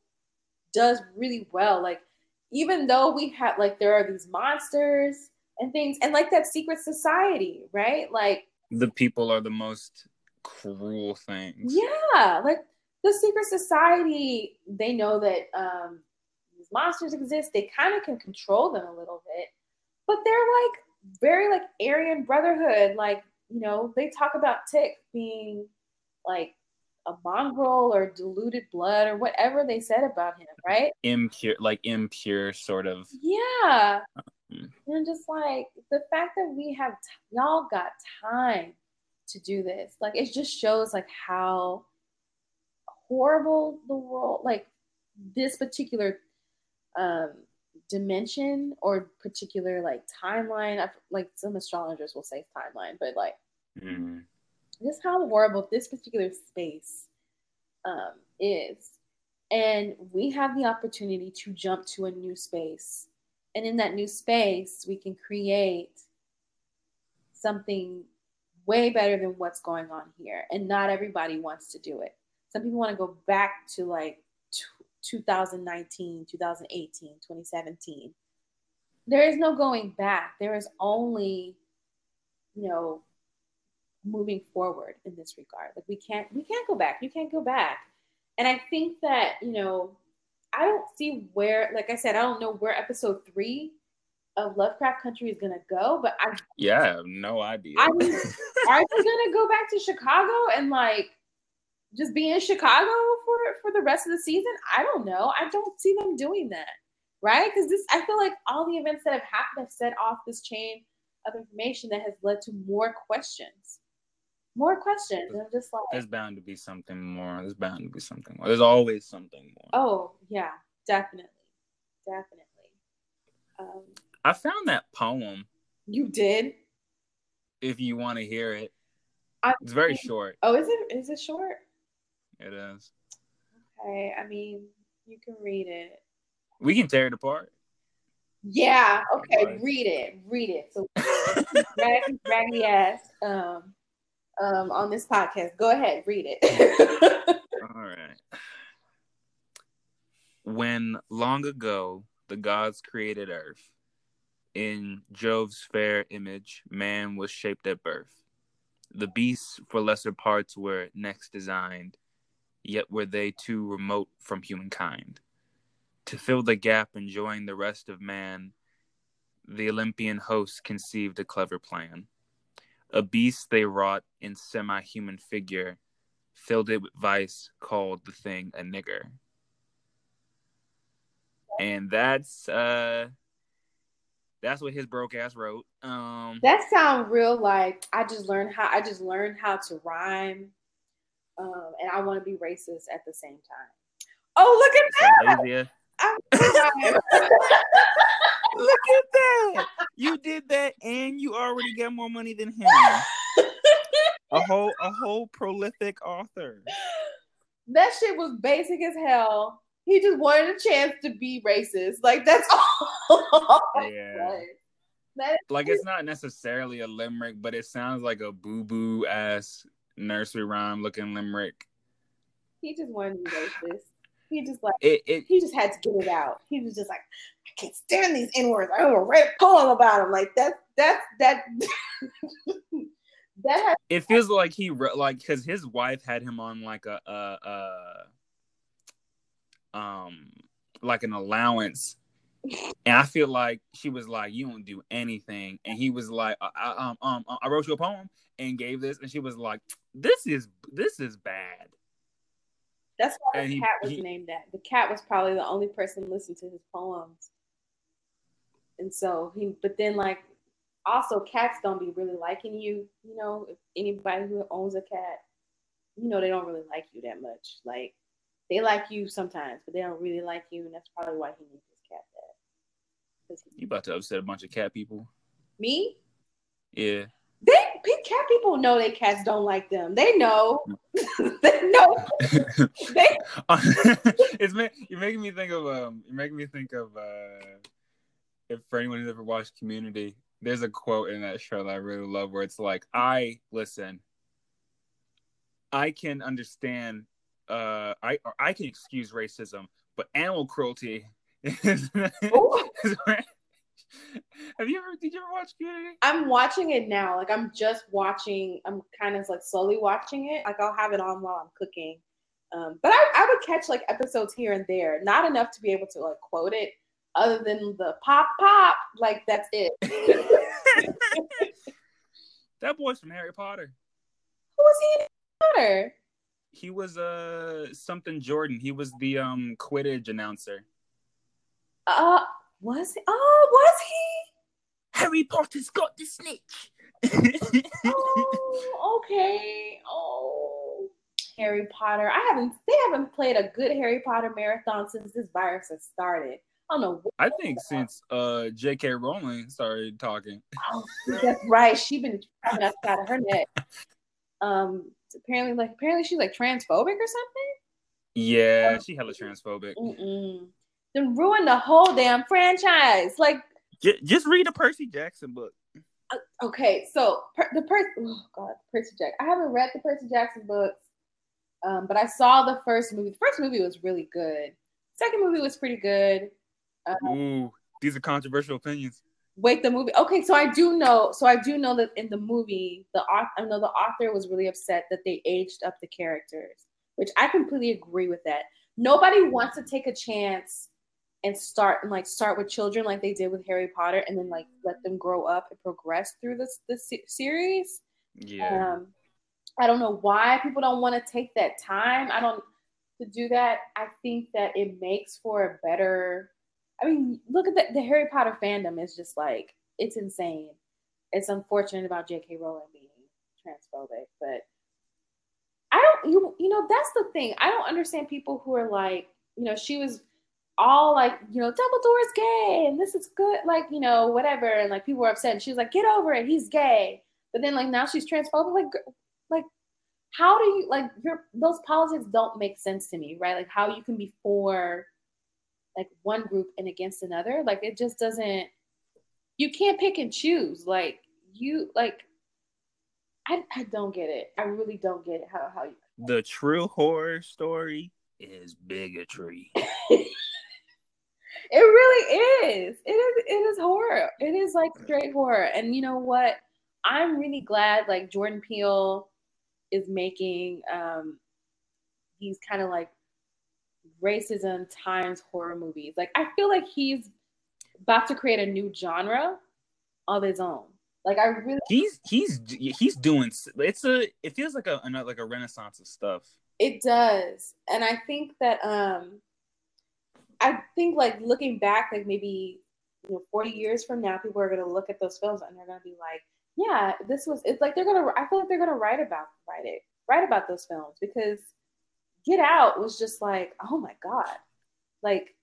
does really well. Like, even though we have, like, there are these monsters and things, and like that secret society, right? Like,
The people are the most cruel things.
yeah, like the secret society, they know that um, these monsters exist. They kind of can control them a little bit, but they're like very like Aryan Brotherhood. Like you know, they talk about Tick being like a mongrel or diluted blood or whatever they said about him, right?
Impure, like impure, sort of.
Yeah.
Mm.
And just like the fact that we have t- y'all got time to do this, like it just shows like how horrible the world, like this particular um dimension or particular like timeline. I, like some astrologers will say timeline, but like
Mm.
Just how horrible this particular space um, is. And we have the opportunity to jump to a new space. And in that new space, we can create something way better than what's going on here. And not everybody wants to do it. Some people want to go back to like t- 2019, 2018, 2017. There is no going back. There is only, you know, moving forward in this regard. Like we can't we can't go back. You can't go back. And I think that, you know, I don't see where like I said, I don't know where episode 3 of Lovecraft Country is going to go, but I
Yeah, I have no idea.
I mean, are they going to go back to Chicago and like just be in Chicago for for the rest of the season? I don't know. I don't see them doing that. Right? Cuz this I feel like all the events that have happened have set off this chain of information that has led to more questions more questions. I'm just like,
There's bound to be something more. There's bound to be something more. There's always something more.
oh yeah, definitely, definitely. Um,
I found that poem.
you did.
If you want to hear it,
I-
it's very short.
Oh, is it? Is it short?
It is.
Okay, I mean, you can read it.
We can tear it apart.
Yeah. Okay,
Right.
read it. Read it. So, raggedy, raggedy ass. Um, um, on this podcast, go ahead, read it.
All right. When long ago the gods created earth, in Jove's fair image, man was shaped at birth. The beasts for lesser parts were next designed, yet were they too remote from humankind. To fill the gap and join the rest of man, the Olympian host conceived a clever plan. A beast they wrought in semi human figure, filled it with vice, called the thing a nigger. And that's uh that's what his broke ass wrote. Um
that sound real like I just learned how I just learned how to rhyme, um, and I want to be racist at the same time. Oh, look at that! I.
Look at that. You did that and you already got more money than him. A whole a whole prolific author.
that shit was basic as hell. He just wanted a chance to be racist. Like that's all.
Yeah.
That
Like it's not necessarily a limerick, but it sounds like a boo boo ass nursery rhyme looking limerick.
he just wanted to be racist. He just like
It it
he just had to get it out. He was just like, I can't stand these N words. I'm gonna write a poem about them. Like that that that that has
it feels like he wrote like because his wife had him on like a uh uh um like an allowance and i feel like she was like you don't do anything and he was like I, I, um um i wrote you a poem and gave this and she was like this is this is bad
That's why
And
the
he-
cat was
he-
named that. The cat was probably the only person to listen to his poems. And so he, but then like, also cats don't be really liking you. You know, if anybody who owns a cat, you know, they don't really like you that much. Like, they like you sometimes, but they don't really like you, and that's probably why he needs his cat that. he-
you about to upset a bunch of cat people
me,
yeah
they cat people know their cats don't like them. They know. they know. They
it's you're making me think of um you're making me think of uh if for anyone who's ever watched community there's a quote in that show that I really love where it's like, I listen, I can understand, uh, I I can excuse racism, but animal cruelty is.
Ooh.
is where- Have you ever? Did you ever watch Community?
I'm watching it now. Like I'm just watching. I'm kind of like slowly watching it. Like I'll have it on while I'm cooking. Um, but I, I would catch like episodes here and there, not enough to be able to like quote it, other than the pop pop. Like that's it.
That boy's from Harry Potter.
Who was he in Potter?
He was uh something Jordan. He was the um Quidditch announcer.
Uh, was he? Oh, was he?
Harry Potter's got the snitch.
Oh, okay. Oh, Harry Potter. I haven't. They haven't played a good Harry Potter marathon since this virus has started. I don't know.
I think since uh J.K. Rowling started talking.
Oh, that's right. She been coming outside of her neck. Um, apparently, like apparently she's like transphobic or something.
Yeah, she hella transphobic.
Mm-mm. Then ruin the whole damn franchise. Like,
J- just read a Percy Jackson book.
uh, okay, so per- the Percy. Oh God, Percy Jackson. I haven't read the Percy Jackson books, um, but I saw the first movie. The first movie was really good. Second movie was pretty good.
Ooh, these are controversial opinions.
Wait, the movie. Okay, so I do know. So I do know that in the movie, the author, I know the author was really upset that they aged up the characters, which I completely agree with that. Nobody wants to take a chance and start and like start with children like they did with Harry Potter, and then like let them grow up and progress through this this series.
Yeah.
Um, I don't know why people don't want to take that time. I don't to do that. I think that it makes for a better. I mean, look at the, the Harry Potter fandom is just like it's insane. It's unfortunate about J.K. Rowling being transphobic, but I don't. You you know that's the thing. I don't understand people who are like you know she was all like you know Dumbledore's gay and this is good like you know whatever and like people were upset and she was like get over it he's gay but then like now she's transphobic like like how do you like your those politics don't make sense to me right like how you can be for like one group and against another like it just doesn't you can't pick and choose like you like I, I don't get it i really don't get it how how you
The true horror story is bigotry.
It really is. It is. It is horror. It is like straight horror. And you know what? I'm really glad like Jordan Peele is making um these kind of like racism times horror movies. Like I feel like he's about to create a new genre of his own. Like I really
He's he's he's doing. It's a. It feels like a another- like a renaissance of stuff.
It does. And I think that um I think like looking back, like maybe you know, 40 years from now, people are gonna look at those films and they're gonna be like, Yeah, this was it's like they're gonna I feel like they're gonna write about write it, write about those films because Get Out was just like, oh my God. Like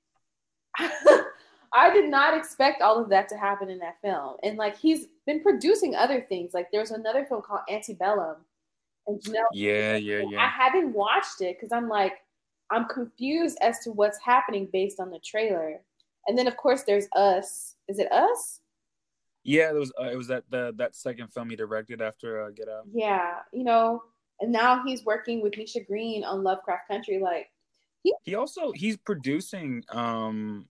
I did not expect all of that to happen in that film. And like he's been producing other things. Like there's another film called Antebellum. And you know,
Yeah, yeah, yeah.
I haven't watched it because I'm like, I'm confused as to what's happening based on the trailer. And then of course there's Us. Is it Us?
Yeah, it was. Uh, it was that the that second film he directed after uh, Get Out.
Yeah, you know. And now he's working with Misha Green on Lovecraft Country. Like,
He he also he's producing. Um,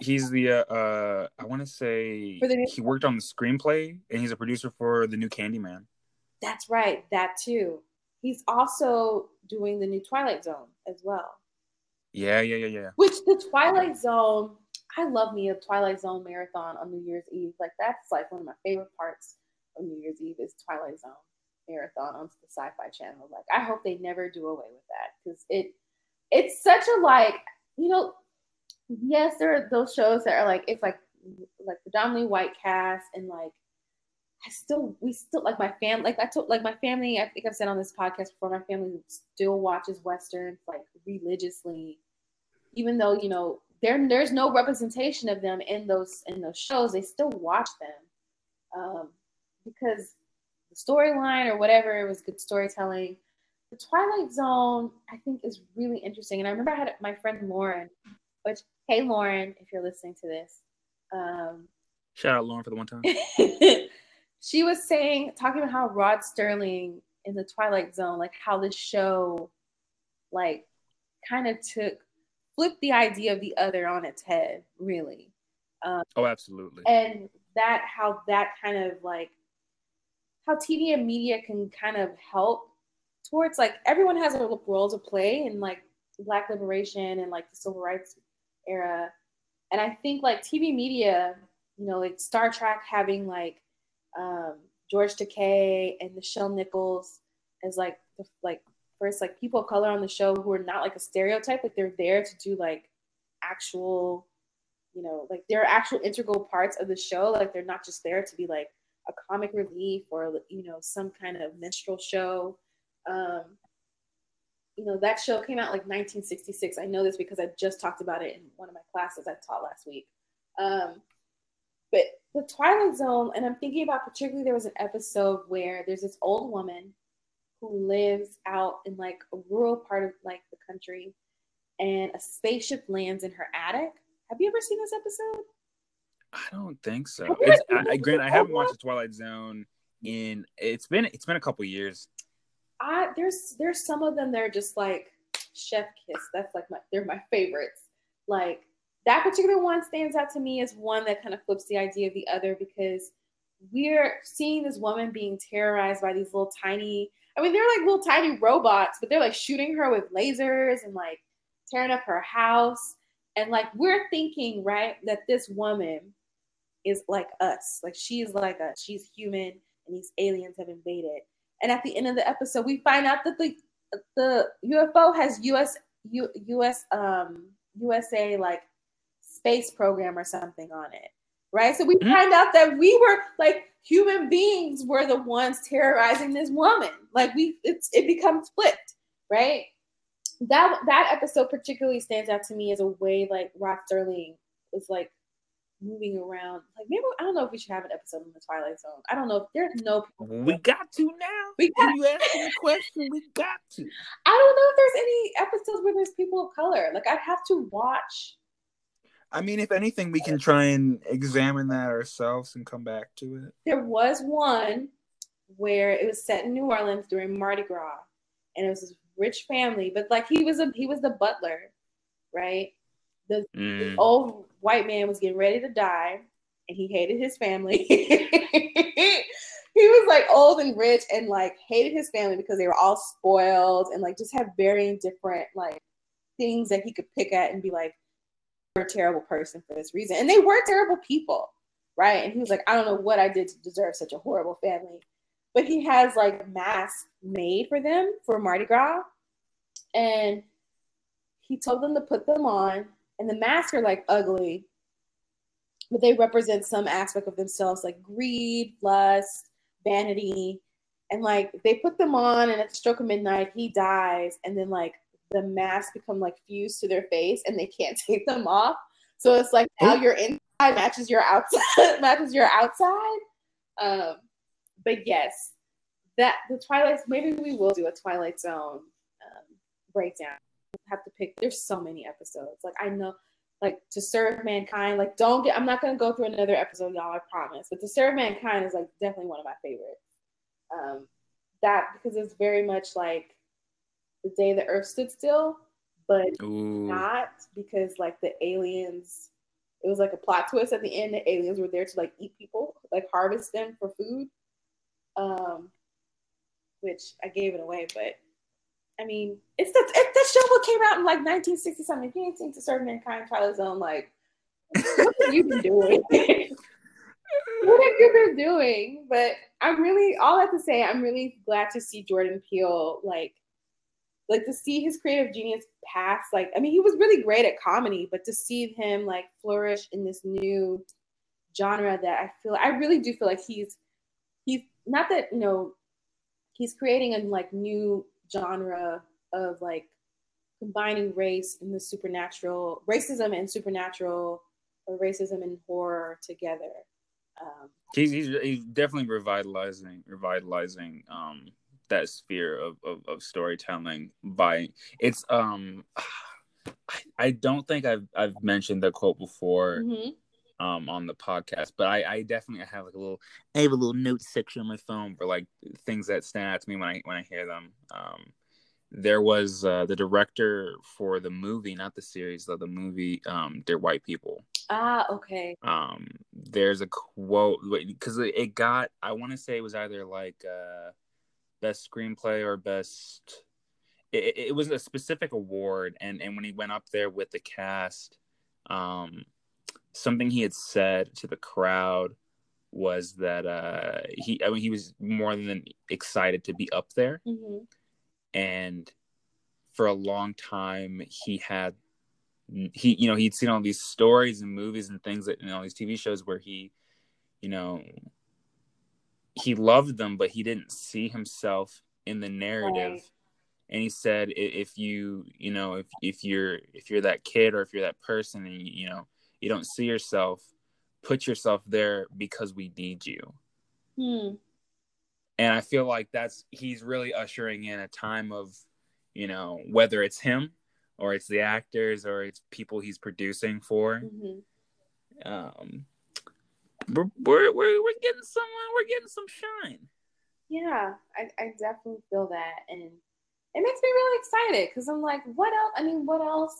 he's the uh, uh I want to say
new-
he worked on the screenplay and he's a producer for the new Candyman.
that's right, that too. He's also doing the new Twilight Zone as well.
Yeah, yeah, yeah, yeah.
Which the Twilight Zone, I love me a Twilight Zone marathon on New Year's Eve. Like that's like one of my favorite parts of New Year's Eve is Twilight Zone marathon on the Sci-Fi Channel. Like I hope they never do away with that because it it's such a like you know yes there are those shows that are like it's like like predominantly white cast and like I still we still like my family like I told like my family I think I've said on this podcast before my family still watches westerns like religiously even though you know there there's no representation of them in those in those shows they still watch them um, because the storyline or whatever it was good storytelling the twilight zone i think is really interesting and i remember i had my friend lauren which hey lauren if you're listening to this um,
Shout out Lauren for the one time.
she was saying, talking about how Rod Serling in the Twilight Zone, like how this show, like, kind of took flipped the idea of the other on its head, really. Um,
oh, absolutely.
And that how that kind of like how TV and media can kind of help towards like everyone has a role to play in like Black liberation and like the civil rights era, and I think like TV media, you know, like Star Trek having like um, George Takei and Nichelle Nichols as like the, like first like people of color on the show who are not like a stereotype, like they're there to do like actual, you know, like they're actual integral parts of the show. Like they're not just there to be like a comic relief or you know some kind of minstrel show. Um, you know that show came out like 1966. I know this because I just talked about it in one of my classes I taught last week. Um, but the Twilight Zone, and I'm thinking about particularly there was an episode where there's this old woman who lives out in like a rural part of like the country, and a spaceship lands in her attic. Have you ever seen this episode?
I don't think so. It's, I, I, Grant, I haven't watched the Twilight Zone in it's been it's been a couple years.
I there's there's some of them that are just like chef kiss. That's like my they're my favorites. Like that particular one stands out to me as one that kind of flips the idea of the other because we're seeing this woman being terrorized by these little tiny I mean they're like little tiny robots, but they're like shooting her with lasers and like tearing up her house. And like we're thinking, right, that this woman is like us. Like she's like us. She's human and these aliens have invaded. And at the end of the episode, we find out that the the UFO has US U, US um USA like space program or something on it. Right? So we mm-hmm. find out that we were like human beings were the ones terrorizing this woman. Like we it's it becomes flipped, right? That that episode particularly stands out to me as a way like Rod Serling was like moving around. Like maybe I don't know if we should have an episode in the Twilight Zone. I don't know if there's no.
We got to now. We got you asking the question. We got to.
I don't know if there's any episodes where there's people of color. Like I'd have to watch.
I mean, if anything, we can try and examine that ourselves and come back to it.
There was one where it was set in New Orleans during Mardi Gras, and it was this rich family, but like he was a he was the butler, right? The, mm. the old white man was getting ready to die and he hated his family. he was like old and rich and like hated his family because they were all spoiled and like just had varying different like things that he could pick at and be like, you're a terrible person for this reason. And they were terrible people, right? And he was like, I don't know what I did to deserve such a horrible family. But he has like masks made for them for Mardi Gras. And he told them to put them on and the masks are like ugly, but they represent some aspect of themselves, like greed, lust, vanity, and like they put them on, and at the stroke of midnight, he dies, and then like the masks become like fused to their face, and they can't take them off. So it's like now your inside matches your outside, matches your outside. Um, but yes, that the Twilight. Maybe we will do a Twilight Zone um, breakdown have to pick. There's so many episodes. Like I know, like to serve mankind. Like don't get. I'm not gonna go through another episode, y'all. I promise. But to serve mankind is like definitely one of my favorites. Um, that because it's very much like the day the Earth stood still, but Ooh. not because like the aliens. It was like a plot twist at the end. The aliens were there to like eat people, like harvest them for food. Um, which I gave it away, but I mean, it's the it's the show that came out in like 1960 something. If you ain't seen To Serve Mankind, Twilight Zone, like, what have you been doing? what have you been doing? But I'm really all I have to say. I'm really glad to see Jordan Peele like like to see his creative genius pass like i mean he was really great at comedy but to see him like flourish in this new genre that i feel i really do feel like he's he's not that you know he's creating a like new genre of like combining race and the supernatural, racism and supernatural, or racism and horror together. Um,
he's, he's, he's definitely revitalizing revitalizing um, that sphere of, of, of storytelling by it's um I, I don't think I've I've mentioned the quote before. Mm-hmm.
Um on the podcast. But I, I definitely have like a little I have a little notes section on my phone for like things that stand out to me when I when I hear them. Um there was uh, the director for the movie, not the series, though the movie. Um, they're white people.
Ah, okay.
Um, there's a quote because it it got. I want to say it was either like uh, best screenplay or best. It, it was a specific award, and and when he went up there with the cast, um, something he had said to the crowd was that uh he I mean he was more than excited to be up there.
Hmm
and for a long time he had he you know he'd seen all these stories and movies and things that know all these tv shows where he you know he loved them but he didn't see himself in the narrative.
Right.
and he said if you you know if if you're if you're that kid or if you're that person and you know you don't see yourself put yourself there because we need you
Hmm.
and I feel like that's he's really ushering in a time of, you know, whether it's him or it's the actors or it's people he's producing for.
hmm
Um, we're we're we're, we're getting some we're getting some shine.
Yeah, I, I definitely feel that, and it makes me really excited because I'm like, what else? I mean, what else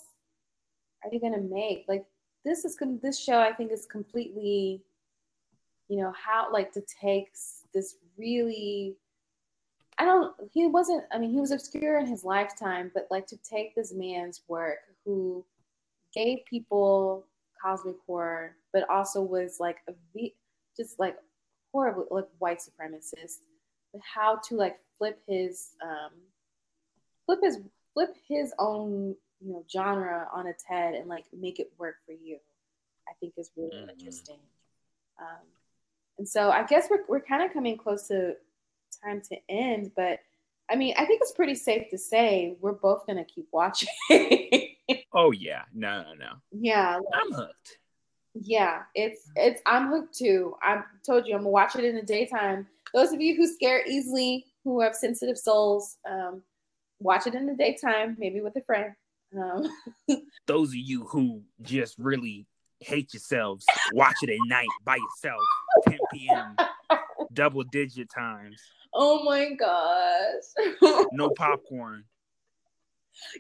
are you gonna make? Like, this is this show. I think is completely, you know, how like to take this really. I don't. He wasn't. I mean, he was obscure in his lifetime, but like to take this man's work, who gave people cosmic horror, but also was like a just like horribly like white supremacist but how to like flip his um flip his flip his own you know genre on its head and like make it work for you i think is really
Mhm.
interesting um and so i guess we're, we're kind of coming close to time to end but i mean i think it's pretty safe to say we're both gonna keep watching
Oh yeah, no no no,
yeah
I'm hooked.
Yeah, it's it's I'm hooked too. I told you I'm gonna watch it in the daytime. Those of you who scare easily, who have sensitive souls, um, watch it in the daytime, maybe with a friend. Um,
Those of you who just really hate yourselves, watch it at night by yourself, 10 p.m. double digit times,
oh my gosh!
no popcorn.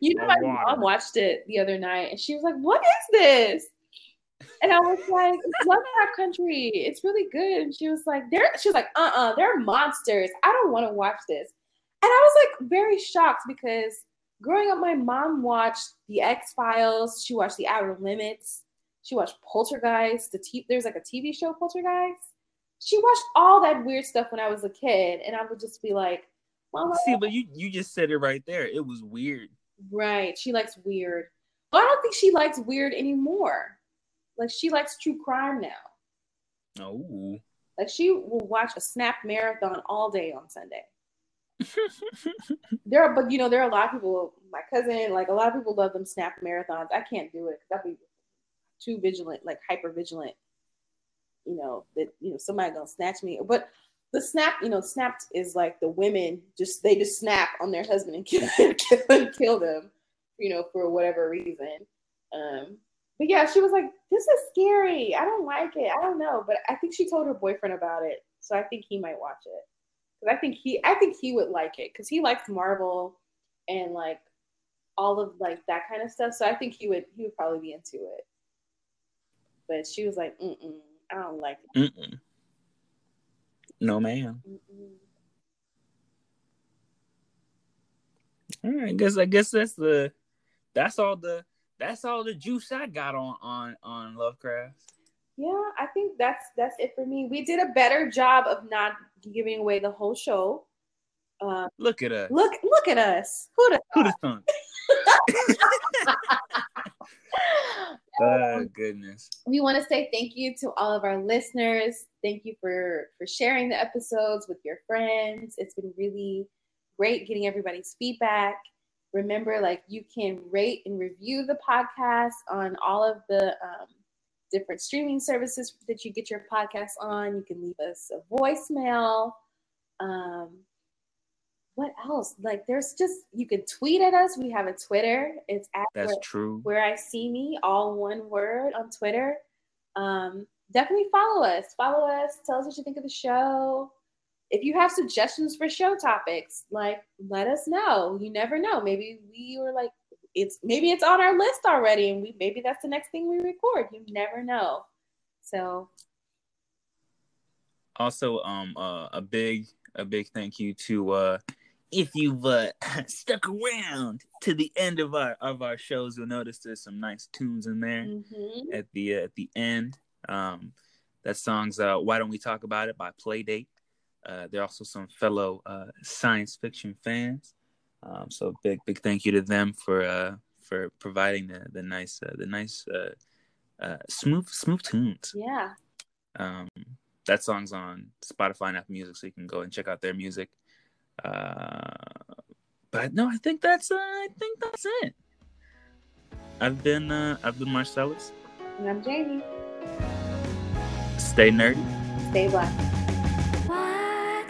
you know, my
water.
mom watched it the other night, and she was like, "What is this?" And I was like, "It's Lovecraft Country. It's really good." And she was like, "There." She was like, "Uh, uh-uh, uh, they're monsters. I don't want to watch this." And I was like very shocked because growing up, my mom watched The X Files. She watched The Outer Limits. She watched Poltergeist. The t- there's like a TV show Poltergeist. She watched all that weird stuff when I was a kid, and I would just be like, "Mama,
See, but you you just said it right there. It was weird.
Right. She likes weird. But I don't think she likes weird anymore. Like she likes true crime now.
Oh.
Like she will watch a snap marathon all day on Sunday. There are, but you know, there are a lot of people. My cousin, like a lot of people, love them snap marathons. I can't do it because I'd be too vigilant, like hyper vigilant. You know that you know somebody gonna snatch me. But the snap, you know, snapped is like the women just they just snap on their husband and kill kill, kill them, you know, for whatever reason. Um, but yeah, she was like, "This is scary. I don't like it. I don't know." But I think she told her boyfriend about it, so I think he might watch it. I think he, I think he would like it because he likes Marvel and like all of like that kind of stuff. So I think he would, he would probably be into it. But she was like, "Mm-mm, I don't like it."
Mm-mm. No, ma'am.
Mm-mm.
All right, I guess I guess that's the that's all the that's all the juice I got on on on Lovecraft.
Yeah, I think that's that's it for me. We did a better job of not giving away the whole show. Uh,
Look at us.
look, look at us. Who'd have
Who'd have thunk? Oh goodness.
we want to say thank you to all of our listeners. Thank you for for sharing the episodes with your friends. It's been really great getting everybody's feedback. Remember, like you can rate and review the podcast on all of the um, different streaming services that you get your podcast on. You can leave us a voicemail. Um, what else? Like, there's just you can tweet at us. We have a Twitter. It's at
That's
where-
true.
where I see me, all one word on Twitter. um, definitely follow us. Follow us. Tell us what you think of the show. If you have suggestions for show topics, like let us know. You never know. Maybe we were like it's maybe it's on our list already, and we maybe that's the next thing we record. You never know. So
also um uh, a big a big thank you to uh if you've uh, stuck around to the end of our of our shows you'll notice there's some nice tunes in there
mhm.
at the uh, at the end um that song's uh why don't we talk about it by playdate uh there are also some fellow uh science fiction fans um so big big thank you to them for uh for providing the the nice uh, the nice uh uh smooth smooth tunes
yeah.
um, that song's on Spotify and Apple Music, so you can go and check out their music. Uh, but no, I think that's uh, I think that's it. I've been uh, I've been Marcelese.
And I'm Jamie.
Stay nerdy.
Stay black.
Why